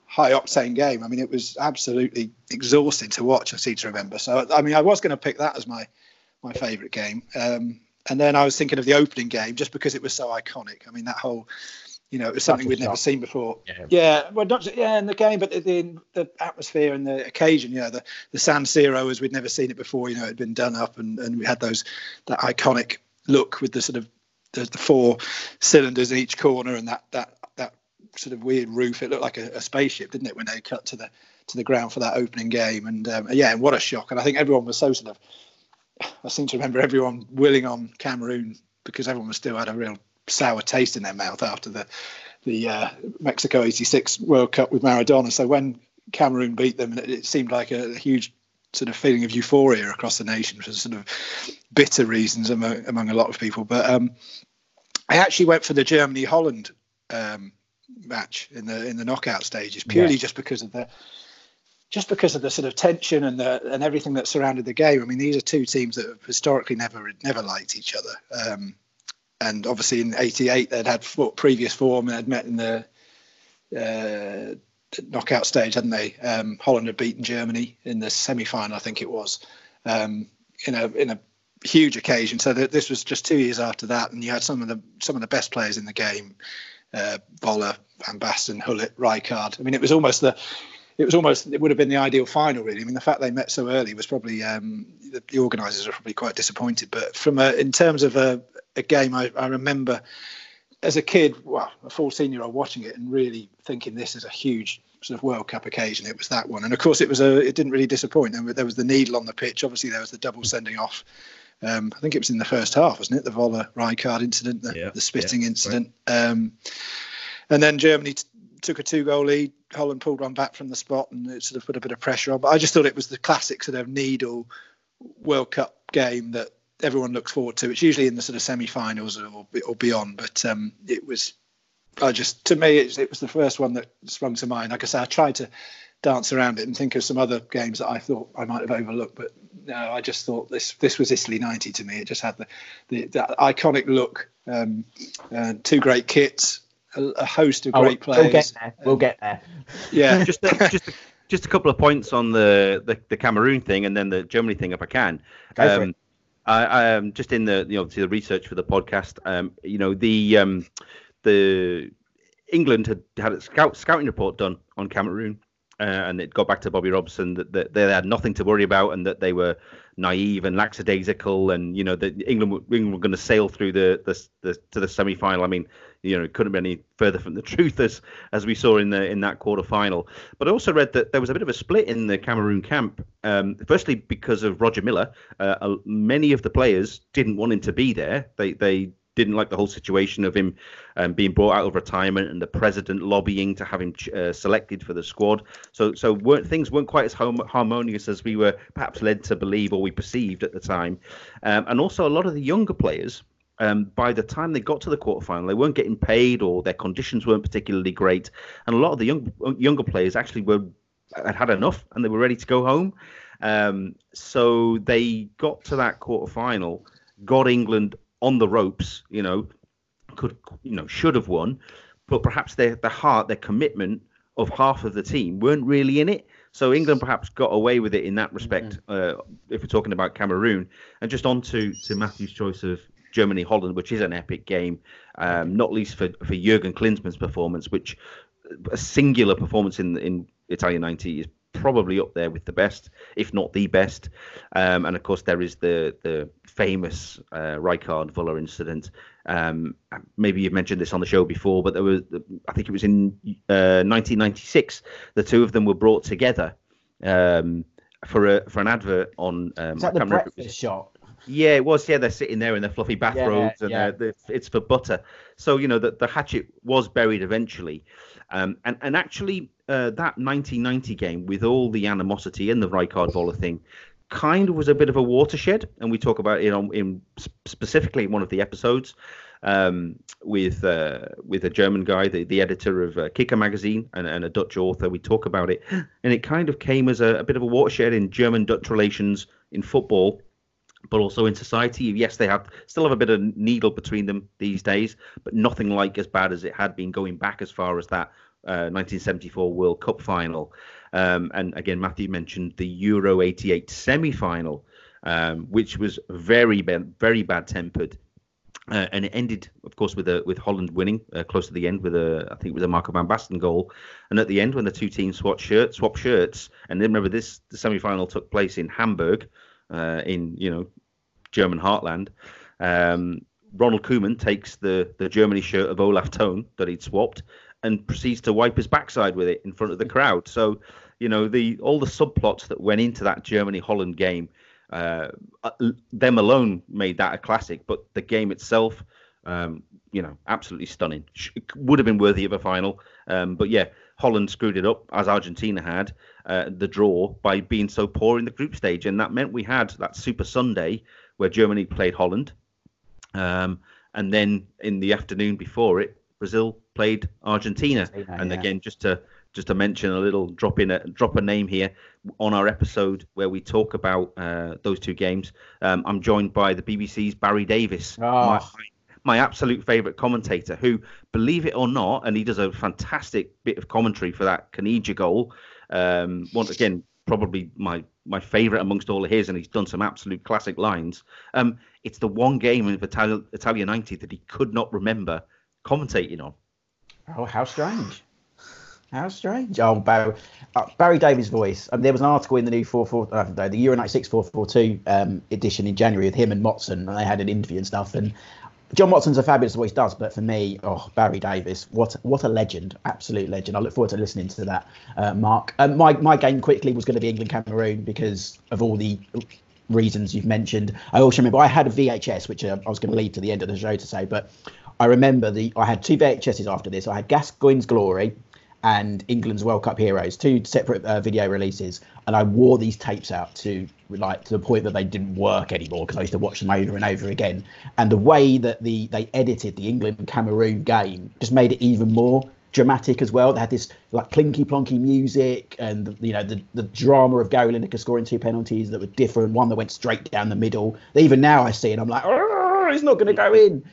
high octane game. I mean, it was absolutely exhausting to watch. I seem to remember. So I mean, I was going to pick that as my my favourite game. Um, and then I was thinking of the opening game just because it was so iconic. I mean, that whole, you know, it was something we'd never seen before. Yeah. Yeah, well, not just, yeah, in the game, but the, the the atmosphere and the occasion. You know, the the San Siro as we'd never seen it before. You know, it had been done up, and, and we had those that iconic look with the sort of the, the four cylinders in each corner and that that that sort of weird roof. It looked like a, a spaceship, didn't it, when they cut to the to the ground for that opening game? And um, yeah, and what a shock! And I think everyone was so sort of. I seem to remember everyone willing on Cameroon because everyone was still had a real sour taste in their mouth after the the uh, Mexico '86 World Cup with Maradona. So when Cameroon beat them, it, seemed like a, a huge sort of feeling of euphoria across the nation for sort of bitter reasons among, among a lot of people. But um, I actually went for the Germany Holland um, match in the in the knockout stages purely Yeah. just because of the just because of the sort of tension and the and everything that surrounded the game. I mean, these are two teams that have historically never never liked each other. Um, and obviously in '88 they'd had previous form and had met in the uh, knockout stage, hadn't they? Um, Holland had beaten Germany in the semi-final, I think it was, um, in a in a huge occasion. So th- this was just two years after that, and you had some of the some of the best players in the game: uh, Van Basten, Gullit, Rijkaard. I mean, it was almost the it was almost it would have been the ideal final, really. I mean, the fact they met so early was probably um, the, the, organisers were probably quite disappointed. But from a, in terms of a, a game, I, I remember as a kid, well, a 14 year old watching it and really thinking this is a huge sort of World Cup occasion. It was that one, and of course, it was a. It didn't really disappoint. There was the needle on the pitch. Obviously, there was the double sending off. Um, I think it was in the first half, wasn't it? The Völler Rijkaard incident, the, yeah, the spitting yeah, incident, right. um, and then Germany t- took a two goal lead. Holland pulled one back from the spot and it sort of put a bit of pressure on. But I just thought it was the classic sort of needle World Cup game that everyone looks forward to. It's usually in the sort of semi-finals or, or beyond, but um, it was. I just to me it, it was the first one that sprung to mind. Like I say, I tried to dance around it and think of some other games that I thought I might have overlooked, but no, I just thought this this was Italy '90 to me. It just had the the, the iconic look, um, uh, two great kits, a, a host of oh, great players. We'll get there. We'll get there. Yeah, just a, just a, just a couple of points on the, the, the Cameroon thing and then the Germany thing, if I can. Um, I, I am um, just in the you know the research for the podcast. Um, you know the um, the England had had a scout scouting report done on Cameroon. Uh, and it got back to Bobby Robson that, that, they had nothing to worry about and that they were naive and lackadaisical and you know that England, England were going to sail through the, the, the to the semi final. I mean, you know, it couldn't be any further from the truth as as we saw in the in that quarter final. But I also read that there was a bit of a split in the Cameroon camp. Um, firstly, because of Roger Milla, uh, many of the players didn't want him to be there. They they didn't like the whole situation of him um, being brought out of retirement and the president lobbying to have him uh, selected for the squad. So, so weren't, things weren't quite as hom- harmonious as we were perhaps led to believe or we perceived at the time. Um, and also, a lot of the younger players um, by the time they got to the quarterfinal, they weren't getting paid or their conditions weren't particularly great. And a lot of the young, younger players actually were had had enough and they were ready to go home. Um, so they got to that quarterfinal, got England on the ropes. You know, could you know should have won, but perhaps their the heart, their commitment of half of the team weren't really in it. So England perhaps got away with it in that respect. Mm-hmm. Uh, if we're talking about Cameroon, and just on to, to Matthew's choice of Germany Holland, which is an epic game, um, not least for for Jurgen Klinsmann's performance, which a singular performance in in Italia 90 is probably up there with the best, if not the best. Um, and of course, there is the the famous uh, Rijkaard Völler incident. Um, maybe you've mentioned this on the show before, but there was, I think it was in uh, 1996. The two of them were brought together um, for a for an advert on. Um, is that the breakfast shot? Yeah, it was. Yeah, they're sitting there in their fluffy bathrobes, yeah, and yeah. it's for butter. So you know that the hatchet was buried eventually, um, and and actually uh, that 1990 game with all the animosity and the Rijkaard Völler thing, kind of was a bit of a watershed, and we talk about it on in specifically in one of the episodes um, with uh, with a German guy, the, the editor of uh, Kicker magazine, and, and, a Dutch author. We talk about it, and it kind of came as a, a bit of a watershed in German Dutch relations in football but also in society. Yes, they have still have a bit of needle between them these days, but nothing like as bad as it had been going back as far as that uh, 1974 World Cup final. Um, and again, Matthew mentioned the Euro 88 semi final, um, which was very very bad tempered. Uh, and it ended, of course, with a, with Holland winning uh, close to the end with a I think it was a Marco van Basten goal. And at the end, when the two teams swapped shirts, swapped shirts, and then remember this the semi final took place in Hamburg, uh, in you know German heartland. Um, Ronald Koeman takes the the Germany shirt of Olaf Thon that he'd swapped and proceeds to wipe his backside with it in front of the crowd. So, you know, the all the subplots that went into that Germany Holland game, uh, uh, them alone made that a classic. But the game itself, um, you know, absolutely stunning. Would have been worthy of a final. Um, but yeah, Holland screwed it up as Argentina had uh, the draw by being so poor in the group stage, and that meant we had that Super Sunday where Germany played Holland, um, and then in the afternoon before it, Brazil played Argentina. Argentina and yeah. again, just to just to mention a little drop in a drop a name here on our episode where we talk about uh, those two games. Um, I'm joined by the BBC's Barry Davies, oh. my, my absolute favourite commentator, who, believe it or not, and he does a fantastic bit of commentary for that Caniggia goal. Um, once again, probably my my favourite amongst all of his, and he's done some absolute classic lines. Um, it's the one game of Italia, Italia 90 that he could not remember commentating on. Oh, how strange. How strange. Oh, Barry, uh, Barry voice. Um, there was an article in the new 44, uh, the Euro 96 442 um, edition in January with him and Motson, and they had an interview and stuff. And John Motson's a fabulous voice, does, but for me, oh, Barry Davies, what what a legend, absolute legend. I look forward to listening to that, uh, Mark. Um, my my game quickly was going to be England Cameroon because of all the reasons you've mentioned. I also remember I had a VHS, which uh, I was going to leave to the end of the show to say, but I remember the I had two VHSs after this. I had Gascoigne's Glory, and England's World Cup Heroes, two separate uh, video releases, and I wore these tapes out to like to the point that they didn't work anymore because I used to watch them over and over again. And the way that the they edited the England Cameroon game just made it even more dramatic as well. They had this like plinky plonky music and you know the the drama of Gary Lineker scoring two penalties that were different. One that went straight down the middle. Even now I see it, I'm like, it's not going to go in.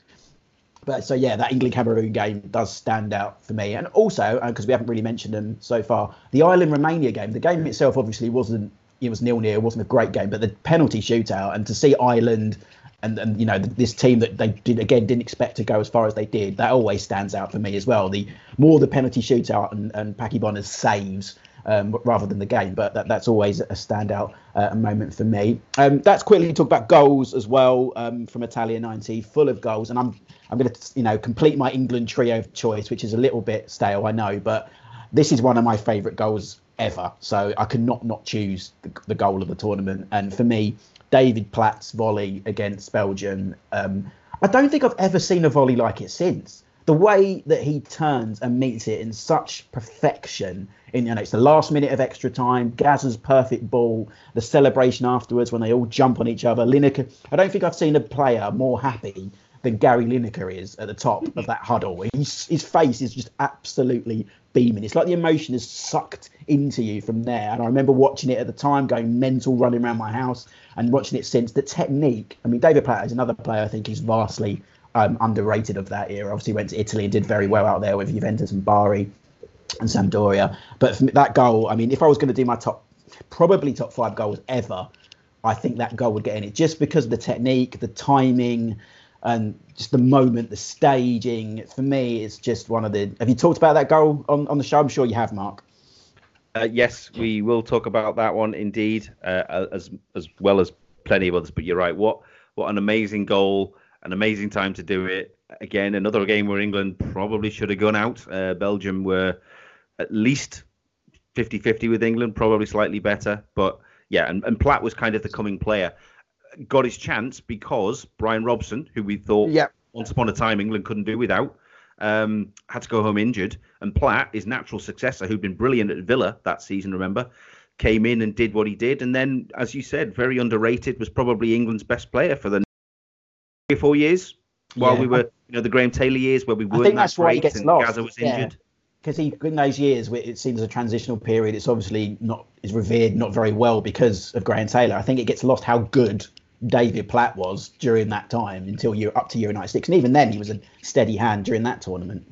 But so yeah, that England Cameroon game does stand out for me, and also because uh, we haven't really mentioned them so far, the Ireland Romania game. The game itself obviously wasn't it was nil nil, wasn't a great game, but the penalty shootout and to see Ireland and and you know this team that they did again didn't expect to go as far as they did, that always stands out for me as well. The more the penalty shootout and and Packie Bonner's saves um, rather than the game. But that, that's always a standout uh, moment for me. Um, that's quickly talk about goals as well um, from Italia 90, full of goals. And I'm I'm going to you know complete my England trio of choice, which is a little bit stale, I know, but this is one of my favourite goals ever. So I cannot not choose the, the, goal of the tournament. And for me, David Platt's volley against Belgium. Um, I don't think I've ever seen a volley like it since. The way that he turns and meets it in such perfection. In you know, it's the last minute of extra time. Gazza's perfect ball. The celebration afterwards when they all jump on each other. Lineker. I don't think I've seen a player more happy than Gary Lineker is at the top of that huddle. He's, his face is just absolutely beaming. It's like the emotion is sucked into you from there. And I remember watching it at the time, going mental, running around my house, and watching it since. The technique. I mean, David Platt is another player I think is vastly um, underrated of that era. Obviously, went to Italy and did very well out there with Juventus and Bari and Sampdoria. But that goal, I mean, if I was going to do my top, probably top five goals ever, I think that goal would get in it just because of the technique, the timing, and just the moment, the staging. For me, it's just one of the. Have you talked about that goal on, on the show? I'm sure you have, Mark. Uh, yes, we will talk about that one indeed, uh, as as well as plenty of others. But you're right. What what an amazing goal, an amazing time to do it. Again, another game where England probably should have gone out. Uh, Belgium were at least 50-50 with England, probably slightly better. But yeah, and, and Platt was kind of the coming player got his chance because Brian Robson, who we thought yep. once upon a time England couldn't do without, um, had to go home injured. And Platt, his natural successor, who'd been brilliant at Villa that season, remember, came in and did what he did. And then, as you said, very underrated, was probably England's best player for the three or four years while yeah. we were, you know, the Graham Taylor years where we weren't I think that's why he gets lost. Gazza was yeah. injured because he in those years it seems a transitional period. It's obviously not is revered not very well because of Graham Taylor. I think it gets lost how good David Platt was during that time until you're up to Euro 96. And even then, he was a steady hand during that tournament.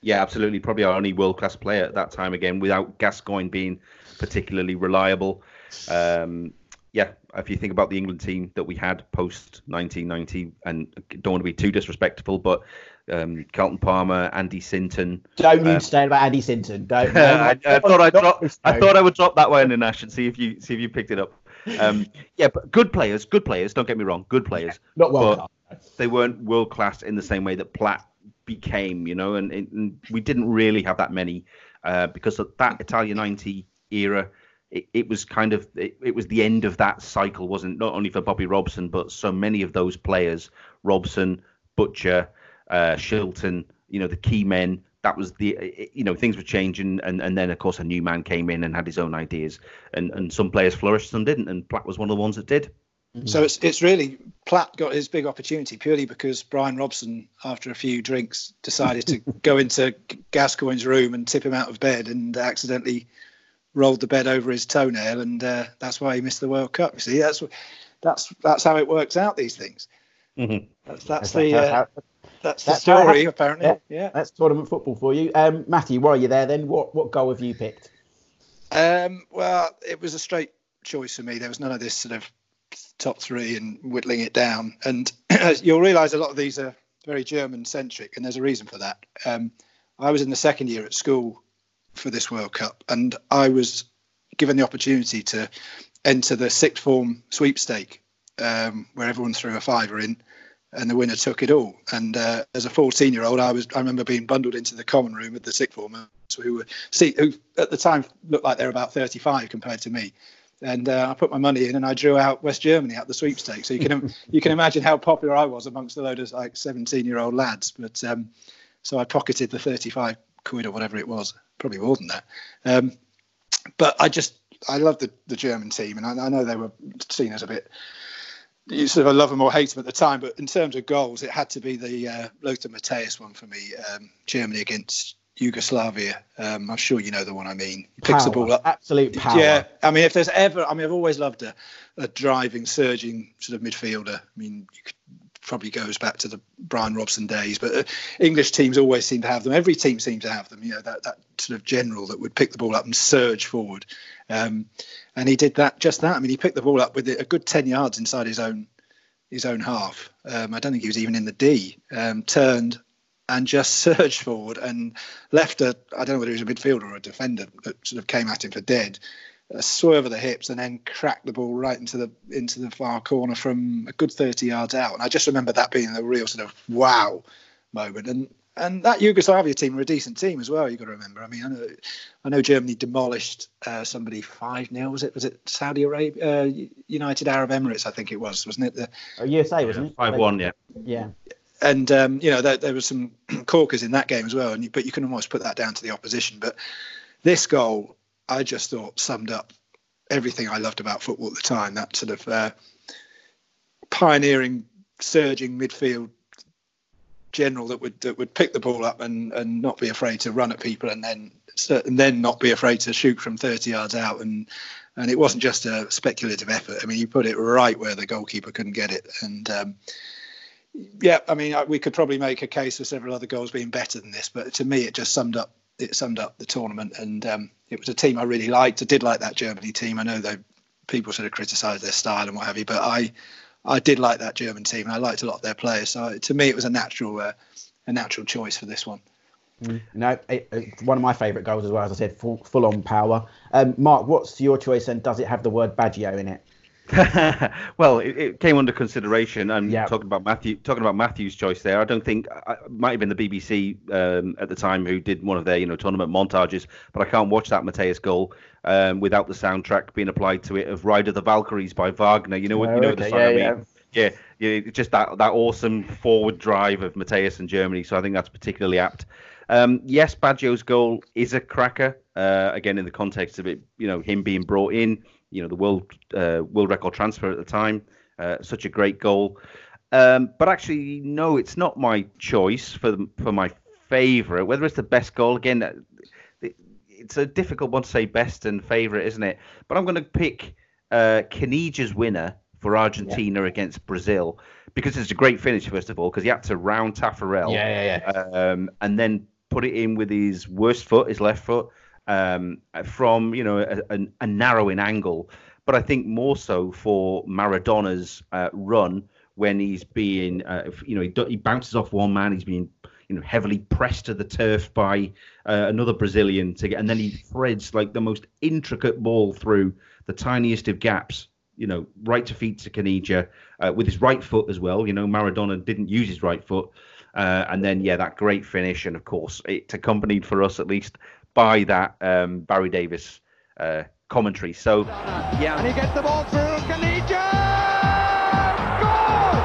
Yeah, absolutely. Probably our only world class player at that time again, without Gascoigne being particularly reliable. Um, yeah, if you think about the England team that we had post 1990, and don't want to be too disrespectful, but um, Carlton Palmer, Andy Sinton. Don't you um, say about Andy Sinton. Don't. No, I, I, thought I drop. I thought I would drop that one in Ash and see if you see if you picked it up. Um, yeah, but good players, good players. Don't get me wrong, good players. Yeah, not well They weren't world class in the same way that Platt became, you know, and, and we didn't really have that many uh, because of that Italia 90 era. It, it was kind of it, it, was the end of that cycle, wasn't not only for Bobby Robson, but so many of those players, Robson, Butcher, uh, Shilton, you know, the key men that was the you know things were changing and, and then of course a new man came in and had his own ideas and and some players flourished some didn't and platt was one of the ones that did mm-hmm. so it's it's really platt got his big opportunity purely because brian robson after a few drinks decided to go into gascoigne's room and tip him out of bed and accidentally rolled the bed over his toenail and uh, that's why he missed the world cup you see that's that's that's how it works out these things mm-hmm. That's that's That's- the that's uh, how- that's the that's story apparently. Yeah. Yeah. That's tournament football for you. Um, Matthew, while you're there, then what what goal have you picked? Um, well, it was a straight choice for me. There was none of this sort of top three and whittling it down. And you'll realise a lot of these are very German centric, and there's a reason for that. Um, I was in the second year at school for this World Cup, and I was given the opportunity to enter the sixth form sweepstake, um, where everyone threw a fiver in, and the winner took it all. And uh, as a 14 year old, I was I remember being bundled into the common room with the sixth formers who were see who at the time looked like they're about 35 compared to me. And uh, I put my money in, and I drew out West Germany out the sweepstakes. So you can you can imagine how popular I was amongst a load of like 17 year old lads. But um, so I pocketed the 35 quid or whatever it was, probably more than that. Um, but I just I love the the German team, and I, I know they were seen as a bit you sort of love them or hate them at the time, but in terms of goals, it had to be the uh, Lothar Matthäus one for me. Um, Germany against Yugoslavia. Um, I'm sure you know the one I mean. He picks the ball up. absolute power. Yeah, I mean, if there's ever, I mean, I've always loved a, a driving, surging sort of midfielder. I mean, you could, probably goes back to the Brian Robson days, but uh, English teams always seem to have them. Every team seems to have them. You know, that that sort of general that would pick the ball up and surge forward. Um, and he did that, just that. I mean, he picked the ball up with it a good ten yards inside his own his own half. Um, I don't think he was even in the D. Um, turned and just surged forward and left a I don't know whether he was a midfielder or a defender that sort of came at him for dead. A swerve of the hips and then cracked the ball right into the into the far corner from a good 30 yards out. And I just remember that being a real sort of wow moment. And and that Yugoslavia team were a decent team as well. You've got to remember. I mean, I know, I know Germany demolished uh, somebody five 0 Was it? Was it Saudi Arabia, uh, United Arab Emirates? I think it was, wasn't it? The, Oh, USA, wasn't it? Five one, yeah. Yeah. and um, you know there, there was some corkers in that game as well. And you, but you can almost put that down to the opposition. But this goal, I just thought summed up everything I loved about football at the time. That sort of uh, pioneering, surging midfield general that would that would pick the ball up and, and not be afraid to run at people and then and then not be afraid to shoot from 30 yards out and and it wasn't just a speculative effort. I mean, you put it right where the goalkeeper couldn't get it, and um, yeah, I mean, we could probably make a case for several other goals being better than this, but to me, it just summed up it summed up the tournament, and um, it was a team I really liked. I did like that Germany team. I know that people sort of criticised their style and what have you, but I I did like that German team, and I liked a lot of their players. So to me, it was a natural uh, a natural choice for this one. No, it, it- one of my favourite goals as well. As I said, full, full on power. Um, Mark, what's your choice, and does it have the word Baggio in it? well, it, it came under consideration, and Yeah. talking about Matthew, talking about Matthew's choice there. I don't think I, it might have been the BBC um, at the time who did one of their, you know, tournament montages, but I can't watch that Matthäus goal um, without the soundtrack being applied to it of "Ride of the Valkyries" by Wagner. You know what? Oh, you know okay, the song yeah, I mean? yeah. Yeah, yeah, just that that awesome forward drive of Matthäus and Germany. So I think that's particularly apt. Um, yes, Baggio's goal is a cracker. Uh, again, in the context of it, you know, him being brought in, you know, the world uh, world record transfer at the time, uh, such a great goal. Um, but actually, no, it's not my choice for for my favourite. Whether it's the best goal, again, uh, it's a difficult one to say best and favourite, isn't it? But I'm going to pick uh, Caniggia's winner for Argentina against Brazil because it's a great finish, first of all, because he had to round Taffarel yeah, yeah. um, and then put it in with his worst foot, his left foot, um, from you know a, a, a narrowing angle. But I think more so for Maradona's uh, run when he's being, uh, you know, he, he bounces off one man, he's being, you know, heavily pressed to the turf by uh, another Brazilian to get, and then he threads like the most intricate ball through the tiniest of gaps. You know, right to feet to Caniggia uh, with his right foot as well. You know, Maradona didn't use his right foot. Uh, and then, yeah, that great finish. And of course, it's accompanied for us at least by that um, Barry Davies uh, commentary. So, yeah. And he gets the ball through. Caniggia! Goal!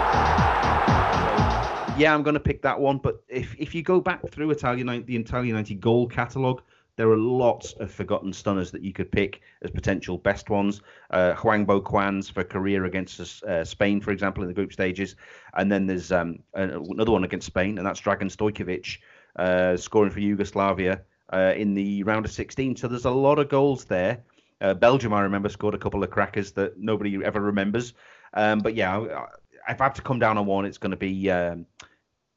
Yeah, I'm going to pick that one. But if, if you go back through Italian the Italian 90 goal catalogue, there are lots of forgotten stunners that you could pick as potential best ones. Uh, Juan Boquans for career against uh, Spain, for example, in the group stages. And then there's um, another one against Spain, and that's Dragan Stojkovic uh, scoring for Yugoslavia uh, in the round of 16. So there's a lot of goals there. Uh, Belgium, I remember, scored a couple of crackers that nobody ever remembers. Um, but yeah, if I have to come down on one, it's going to be um,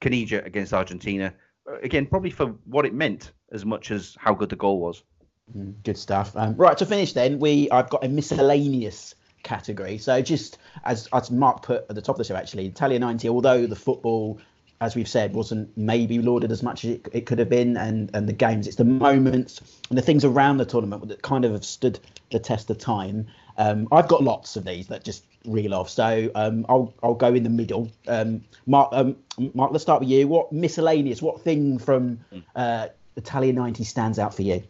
against Argentina. Uh, Again, probably for what it meant as much as how good the goal was. Good stuff. Um, right to finish, then we I've got a miscellaneous category. So just as as Mark put at the top of the show, actually, Italia '90. Although the football, as we've said, wasn't maybe lauded as much as it, it could have been, and and the games, it's the moments and the things around the tournament that kind of have stood the test of time. Um, I've got lots of these that just reel off. So um, I'll I'll go in the middle. Um, Mark, um, Mark, let's start with you. What miscellaneous? What thing from uh, Italia '90 stands out for you?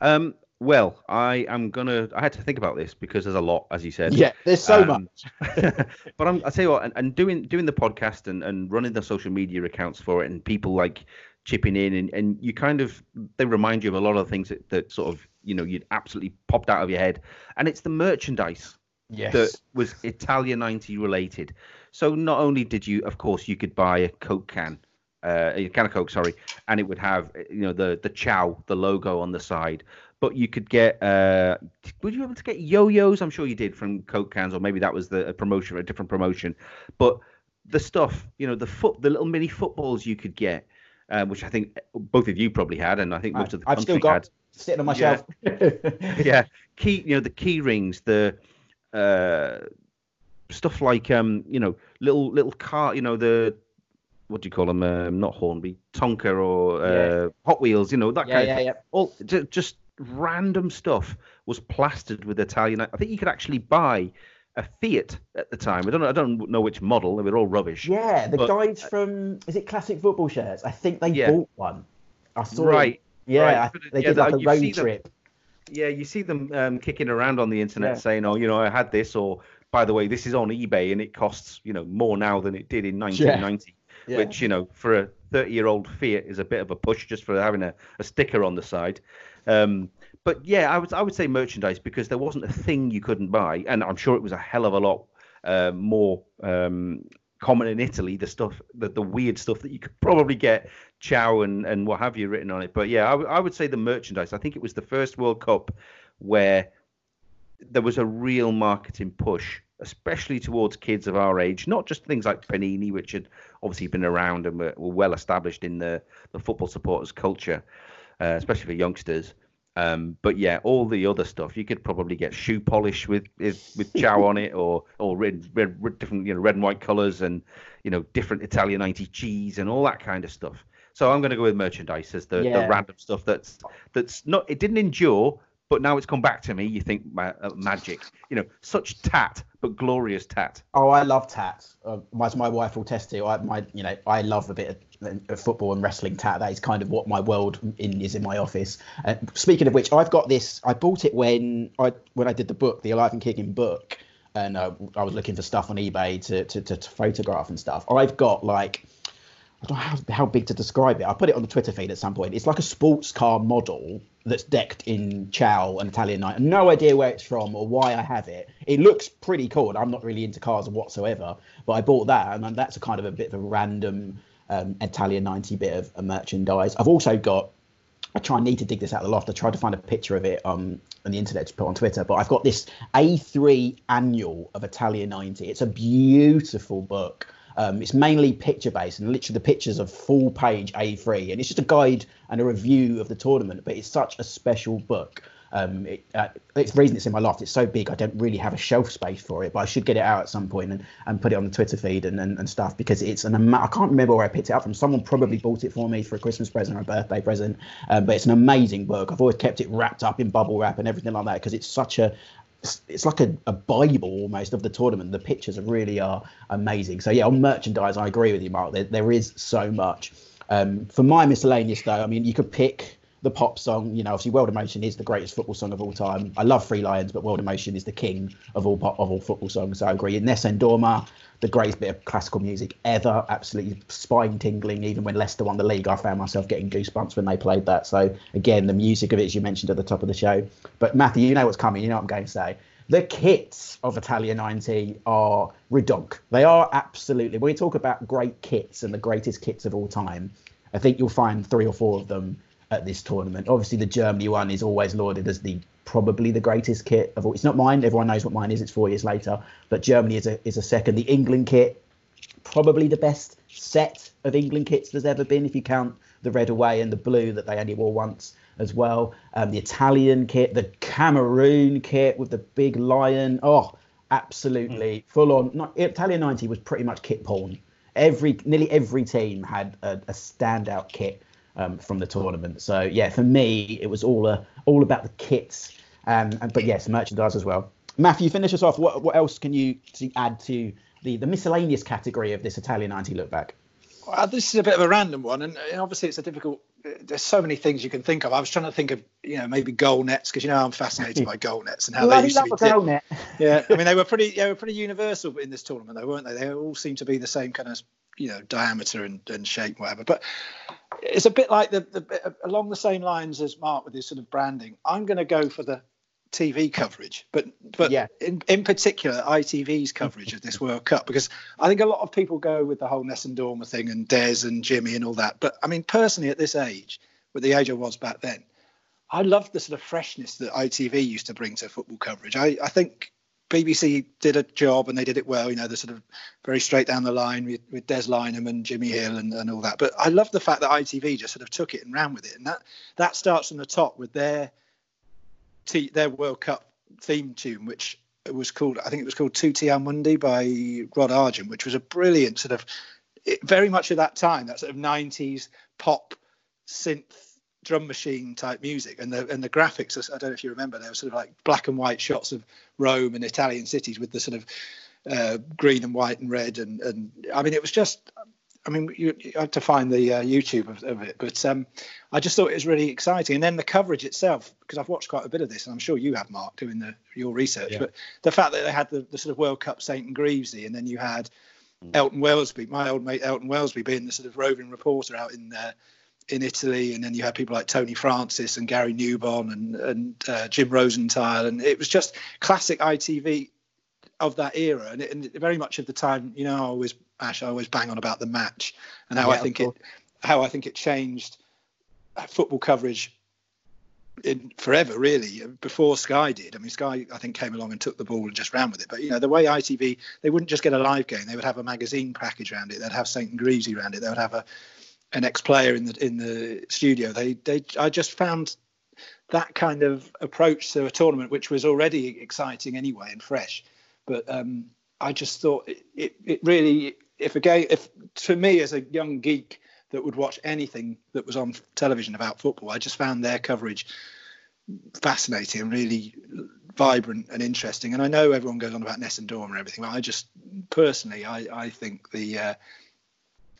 Um, well, I am gonna. I had to think about this because there's a lot, as you said. Yeah, there's so Um, much. but I'm, I tell you what, and, and doing doing the podcast and, and running the social media accounts for it, and people like chipping in, and, and you kind of they remind you of a lot of things that, that sort of you know you'd absolutely popped out of your head, and it's the merchandise Yes. that was Italia 90 related. So not only did you, of course, you could buy a Coke can, uh, a can of Coke, sorry, and it would have, you know, the the Ciao, the logo on the side. But you could get, uh, would you be able to get yo-yos? I'm sure you did from Coke cans, or maybe that was the a promotion, a different promotion. But the stuff, you know, the foot, the little mini footballs you could get, uh, which I think both of you probably had, and I think most of the I've still got had sitting on my Yeah. shelf. yeah, key. You know the key rings, the uh, stuff like um, you know, little little car. You know the what do you call them? Um, not Hornby, Tonka or uh, Yeah. Hot Wheels. You know that Yeah, kind yeah, of thing. yeah. All ju- just random stuff was plastered with Italian. I think you could actually buy a Fiat at the time. I don't know. I don't know which model. They were all rubbish. Yeah, the But- guys from is it Classic Football Shirts? I think they Yeah. bought one. I saw. Right. Yeah, right. I- they yeah, did like a road see them- trip. Yeah, you see them um, kicking around on the internet Yeah. saying, "Oh, you know, I had this," or "By the way, this is on eBay and it costs you know more now than it did in 1990." Yeah. Which you know, for a 30-year-old Fiat, is a bit of a push just for having a, a sticker on the side. Um, but yeah, I would I would say merchandise because there wasn't a thing you couldn't buy, and I'm sure it was a hell of a lot uh, more um, common in Italy. The stuff, the, the weird stuff that you could probably get Ciao and, and what have you written on it. But yeah, I, w- I would say the merchandise. I think it was the first World Cup where there was a real marketing push, especially towards kids of our age. Not just things like Panini, which had obviously been around and were, were well established in the, the football supporters culture, uh, especially for youngsters. Um, but yeah, all the other stuff you could probably get shoe polish with with, with Ciao on it, or or red, red red different you know red and white colours, and you know different Italia 90 cheese and all that kind of stuff. So I'm going to go with merchandise as the, Yeah. the random stuff that's that's not it didn't endure, but now it's come back to me. You think uh, magic, you know, such tat but glorious tat. Oh, I love tat. Uh, as my wife will test to, I my you know I love a bit of, of football and wrestling tat. That is kind of what my world in is in my office. Uh, speaking of which, I've got this. I bought it when I when I did the book, the Alive and Kicking book, and uh, I was looking for stuff on eBay to, to, to, to photograph and stuff. I've got like I don't know how, big to describe it. I'll put it on the Twitter feed at some point. It's like a sports car model that's decked in Ciao and Italian night. No idea where it's from or why I have it. It looks pretty cool. I'm not really into cars whatsoever, but I bought that, and that's a kind of a bit of a random um, Italia 90 bit of, of merchandise. I've also got I try and need to dig this out of the loft. I tried to find a picture of it um, on the internet to put on Twitter, but I've got this A3 annual of Italia 90. It's a beautiful book. Um, it's mainly picture based and literally the pictures of full page A3, and it's just a guide and a review of the tournament. But it's such a special book. Um, it, uh, it's the reason it's in my loft. It's so big, I don't really have a shelf space for it, but I should get it out at some point and, and put it on the Twitter feed and, and, and stuff because it's an ama- I can't remember where I picked it up from. Someone probably bought it for me for a Christmas present or a birthday present, um, but it's an amazing book. I've always kept it wrapped up in bubble wrap and everything like that because it's such a it's, like a, a bible almost of the tournament. The pictures really are amazing. So yeah, on merchandise, I agree with you, Mark. There, there is so much. Um, for my miscellaneous though, I mean, you could pick the pop song. You know, obviously, World in Motion is the greatest football song of all time. I love Free Lions, but World in Motion is the king of all pop, of all football songs. So I agree. Nessun Dorma, the greatest bit of classical music ever. Absolutely spine tingling. Even when Leicester won the league, I found myself getting goosebumps when they played that. So again, the music of it, as you mentioned at the top of the show. But Matthew, you know what's coming. You know what I'm going to say. The kits of Italia 90 are redonk. They are absolutely. When we talk about great kits and the greatest kits of all time, I think you'll find three or four of them at this tournament. Obviously, the Germany one is always lauded as the probably the greatest kit of all. It's not mine. Everyone knows what mine is. It's four years later. But Germany is a is a second. The England kit, probably the best set of England kits there's ever been. If you count the red away and the blue that they only wore once as well. Um, the Italian kit, the Cameroon kit with the big lion. Oh, absolutely mm. full on. Not, Italia 90 was pretty much kit porn. Every nearly every team had a, a standout kit um, from the tournament. So yeah, for me, it was all a, all about the kits. Um, and, but yes, merchandise as well. Matthew, finish us off. What, what else can you add to the, the miscellaneous category of this Italia 90 look back? Well, this is a bit of a random one, and obviously it's a difficult. There's so many things you can think of. I was trying to think of, you know, maybe goal nets because you know I'm fascinated by goal nets and how they used to be. Goal net. Yeah, I mean they were pretty, they were pretty universal in this tournament, though, weren't they? They all seem to be the same kind of, you know, diameter and, and shape, whatever. But it's a bit like the, the along the same lines as Mark with his sort of branding. I'm going to go for the TV coverage, but but yeah. in, in particular ITV's coverage of this World Cup because I think a lot of people go with the whole Nessun Dorma thing and Des and Jimmy and all that. But I mean, personally, at this age, with the age I was back then, I loved the sort of freshness that ITV used to bring to football coverage. I, I think BBC did a job and they did it well. You know, the sort of very straight down the line with, with Des Lynam and Jimmy Hill and, and all that. But I love the fact that ITV just sort of took it and ran with it, and that that starts from the top with their t- their World Cup theme tune, which was called I think it was called Tutti al Mondo by Rod Argent, which was a brilliant sort of very much at that time that sort of 90s pop synth drum machine type music. And the and the graphics I don't know if you remember they were sort of like black and white shots of Rome and Italian cities with the sort of uh, green and white and red and and I mean it was just I mean, you, you have to find the uh, YouTube of, of, it, but um, I just thought it was really exciting. And then the coverage itself, because I've watched quite a bit of this, and I'm sure you have, Mark, doing the, your research. Yeah. But the fact that they had the, the, sort of World Cup Saint and Greavesy, and then you had mm. Elton Welsby, my old mate Elton Welsby, being the sort of roving reporter out in uh, in Italy, and then you had people like Tony Francis and Gary Newbon and and uh, Jim Rosenthal, and it was just classic ITV of that era, and, it, and very much of the time, you know, I always Ash, I always bang on about the match and how yeah, I think it how I think it changed football coverage in forever really before Sky did. I mean Sky I think came along and took the ball and just ran with it. But you know the way ITV they wouldn't just get a live game, they would have a magazine package around it. They'd have St and Greavesy around it. They would have a an ex-player in the in the studio. They they I just found that kind of approach to a tournament which was already exciting anyway and fresh. But um, I just thought it, it, it really if a gay if to me as a young geek that would watch anything that was on television about football, I just found their coverage fascinating and really vibrant and interesting. And I know everyone goes on about Nessun Dorma and everything, but I just personally, I, I think the uh,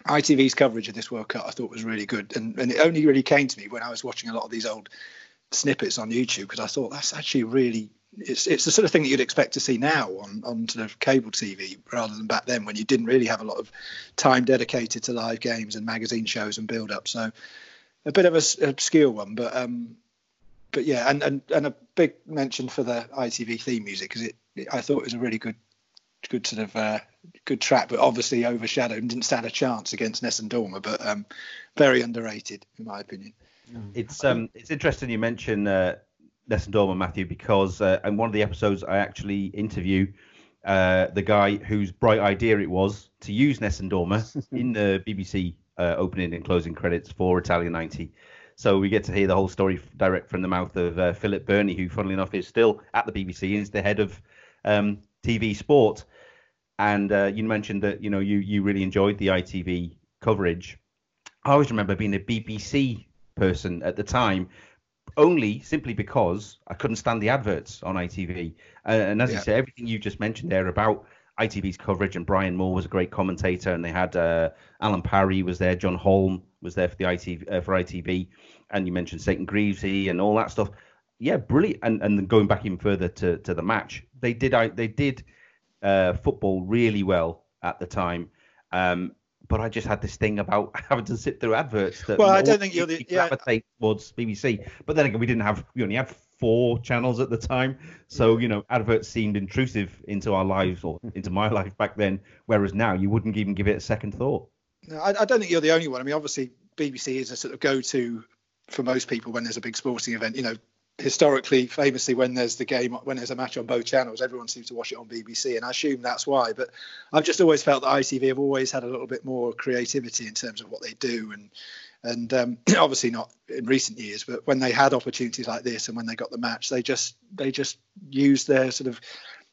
ITV's coverage of this World Cup I thought was really good, and, and it only really came to me when I was watching a lot of these old snippets on YouTube because I thought that's actually really it's it's the sort of thing that you'd expect to see now on on sort of cable TV rather than back then when you didn't really have a lot of time dedicated to live games and magazine shows and build up. So a bit of a obscure one, but um, but yeah, and and and a big mention for the ITV theme music because it, it, I thought it was a really good good sort of uh, good track, but obviously overshadowed and didn't stand a chance against Nessun Dorma, but um, very underrated in my opinion. It's um it's interesting you mention uh, Nessun Dorma, Matthew, because uh, in one of the episodes I actually interview uh, the guy whose bright idea it was to use Nessun Dorma in the BBC uh, opening and closing credits for Italia 90. So we get to hear the whole story direct from the mouth of uh, Philip Bernie, who, funnily enough, is still at the BBC and is the head of um, TV sport. And uh, you mentioned that you know you you really enjoyed the ITV coverage. I always remember being a BBC person at the time only simply because I couldn't stand the adverts on ITV. Uh, and as yeah. you say, everything you just mentioned there about ITV's coverage, and Brian Moore was a great commentator, and they had uh, Alan Parry was there, John Helm was there for the ITV uh, for ITV, and you mentioned Saint and Greavesy and all that stuff. Yeah, brilliant. And and then going back even further to, to the match, they did I they did uh, football really well at the time. Um, but I just had this thing about having to sit through adverts that well, I don't think you're the yeah. gravitate towards BBC. But then again, we didn't have we only had four channels at the time, so you know adverts seemed intrusive into our lives or hmm. into my life back then. Whereas now you wouldn't even give it a second thought. No, I, I don't think you're the only one. I mean, obviously BBC is a sort of go-to for most people when there's a big sporting event. You know, historically, famously, when there's the game, when there's a match on both channels, everyone seems to watch it on BBC, and I assume that's why. But I've just always felt that ITV have always had a little bit more creativity in terms of what they do, and and um, obviously not in recent years, but when they had opportunities like this and when they got the match, they just they just used their sort of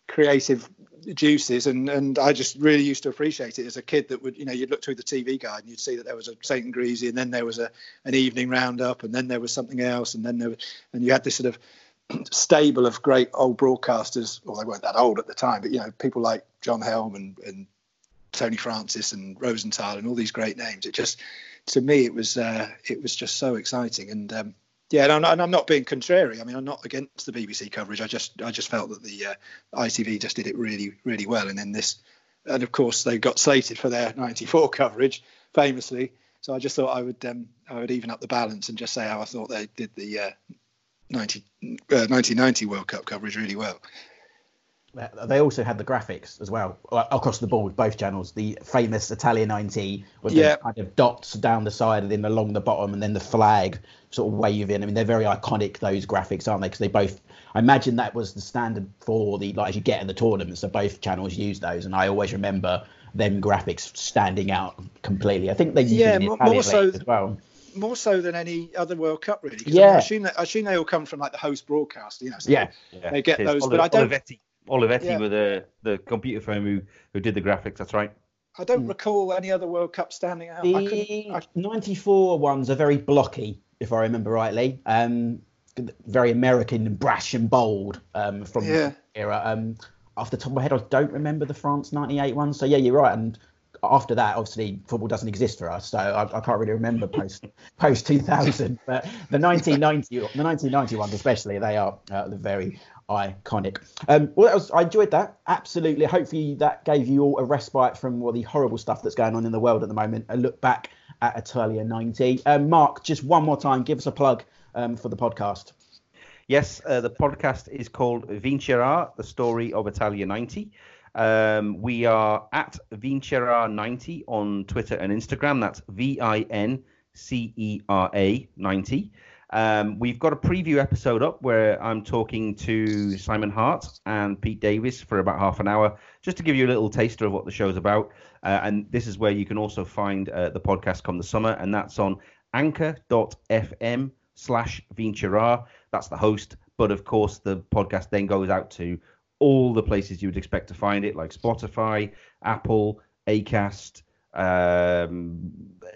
creative juices and and I just really used to appreciate it as a kid that would you know you'd look through the TV guide and you'd see that there was a Saint and Greavsie and then there was a an evening roundup and then there was something else and then there was, and you had this sort of stable of great old broadcasters well they weren't that old at the time but you know people like John Helm and, and Tony Francis and Rosenthal and all these great names. It just to me it was uh, it was just so exciting and um, yeah, and I'm, not, and I'm, not, being contrary. I mean, I'm not against the BBC coverage. I just I just felt that the uh, ITV just did it really really well. And then this, and of course they got slated for their '94 coverage, famously. So I just thought I would um, I would even up the balance and just say how I thought they did the uh, 90, uh, 1990 World Cup coverage really well. They also had the graphics as well uh, across the board, both channels. The famous Italia 90 with yeah. the kind of dots down the side and then along the bottom, and then the flag sort of waving. I mean, they're very iconic those graphics, aren't they? Because they both. I imagine that was the standard for the like as you get in the tournaments. So both channels use those, and I always remember them graphics standing out completely. I think they yeah more, more so as well more so than any other World Cup, really. Yeah. I, mean, I, assume that I assume they all come from like the host broadcast, you know. So yeah. They, they get those, but I don't. Olivetti, Olivetti yeah. were the the computer firm who who did the graphics. That's right. I don't mm. recall any other World Cup standing out. The I 94 ones are very blocky, if I remember rightly. Um, very American and brash and bold um, from yeah. the era. Um, off the top of my head, I don't remember the France 98 one. So, yeah, you're right. And after that, obviously, football doesn't exist for us, so I, I can't really remember post post 2000. But the 1990, the 1990 ones, especially, they are uh, the very iconic. Um, well, was, I enjoyed that absolutely. Hopefully, that gave you all a respite from all the horrible stuff that's going on in the world at the moment. A look back at Italia 90. Um, Mark, just one more time, give us a plug um, for the podcast. Yes, uh, the podcast is called Vincerà, the story of Italia 90. Um, we are at Vincerà90 on Twitter and Instagram. That's V I N C E R A 90. Um, we've got a preview episode up where I'm talking to Simon Hart and Pete Davies for about half an hour, just to give you a little taster of what the show's about. Uh, and this is where you can also find uh, the podcast come the summer, and that's on anchor.fm slash Vincerà. That's the host. But of course, the podcast then goes out to all the places you would expect to find it, like Spotify, Apple, Acast, um,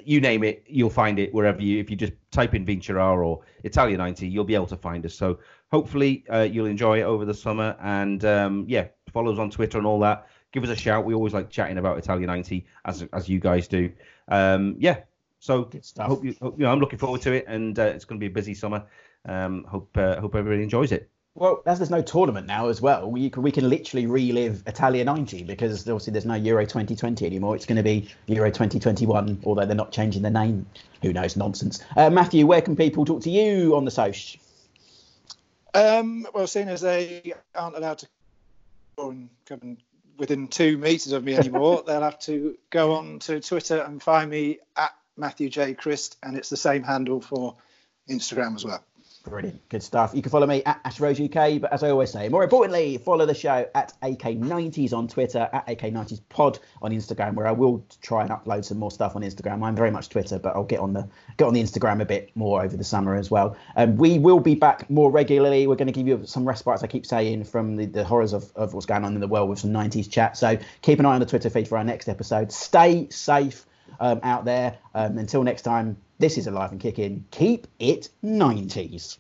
you name it, you'll find it wherever you. If you just type in Vincerà or Italia 90, you'll be able to find us. So hopefully uh, you'll enjoy it over the summer. And um, yeah, follow us on Twitter and all that. Give us a shout. We always like chatting about Italia 90 as as you guys do. Um, yeah. So I hope you, hope, you know, I'm looking forward to it, and uh, it's going to be a busy summer. Um, hope uh, hope everybody enjoys it. Well, as there's no tournament now as well, we can, we can literally relive Italia 90 because obviously there's no Euro 2020 anymore. It's going to be Euro 2021, although they're not changing the name. Who knows? Nonsense. Uh, Matthew, where can people talk to you on the Soch? Um, well, seeing as they aren't allowed to come within two metres of me anymore, they'll have to go on to Twitter and find me at Matthew J. Christ, and it's the same handle for Instagram as well. Brilliant. Good stuff. You can follow me at Ash Rose UK, but as I always say, more importantly, follow the show at AK90s on Twitter, at AK90s Pod on Instagram, where I will try and upload some more stuff on Instagram. I'm very much Twitter, but I'll get on the get on the Instagram a bit more over the summer as well. Um, we will be back more regularly. We're going to give you some respites, I keep saying, from the, the horrors of, of what's going on in the world with some 90s chat. So keep an eye on the Twitter feed for our next episode. Stay safe um, out there. Um, until next time, this is Alive and Kicking. Keep it 90s.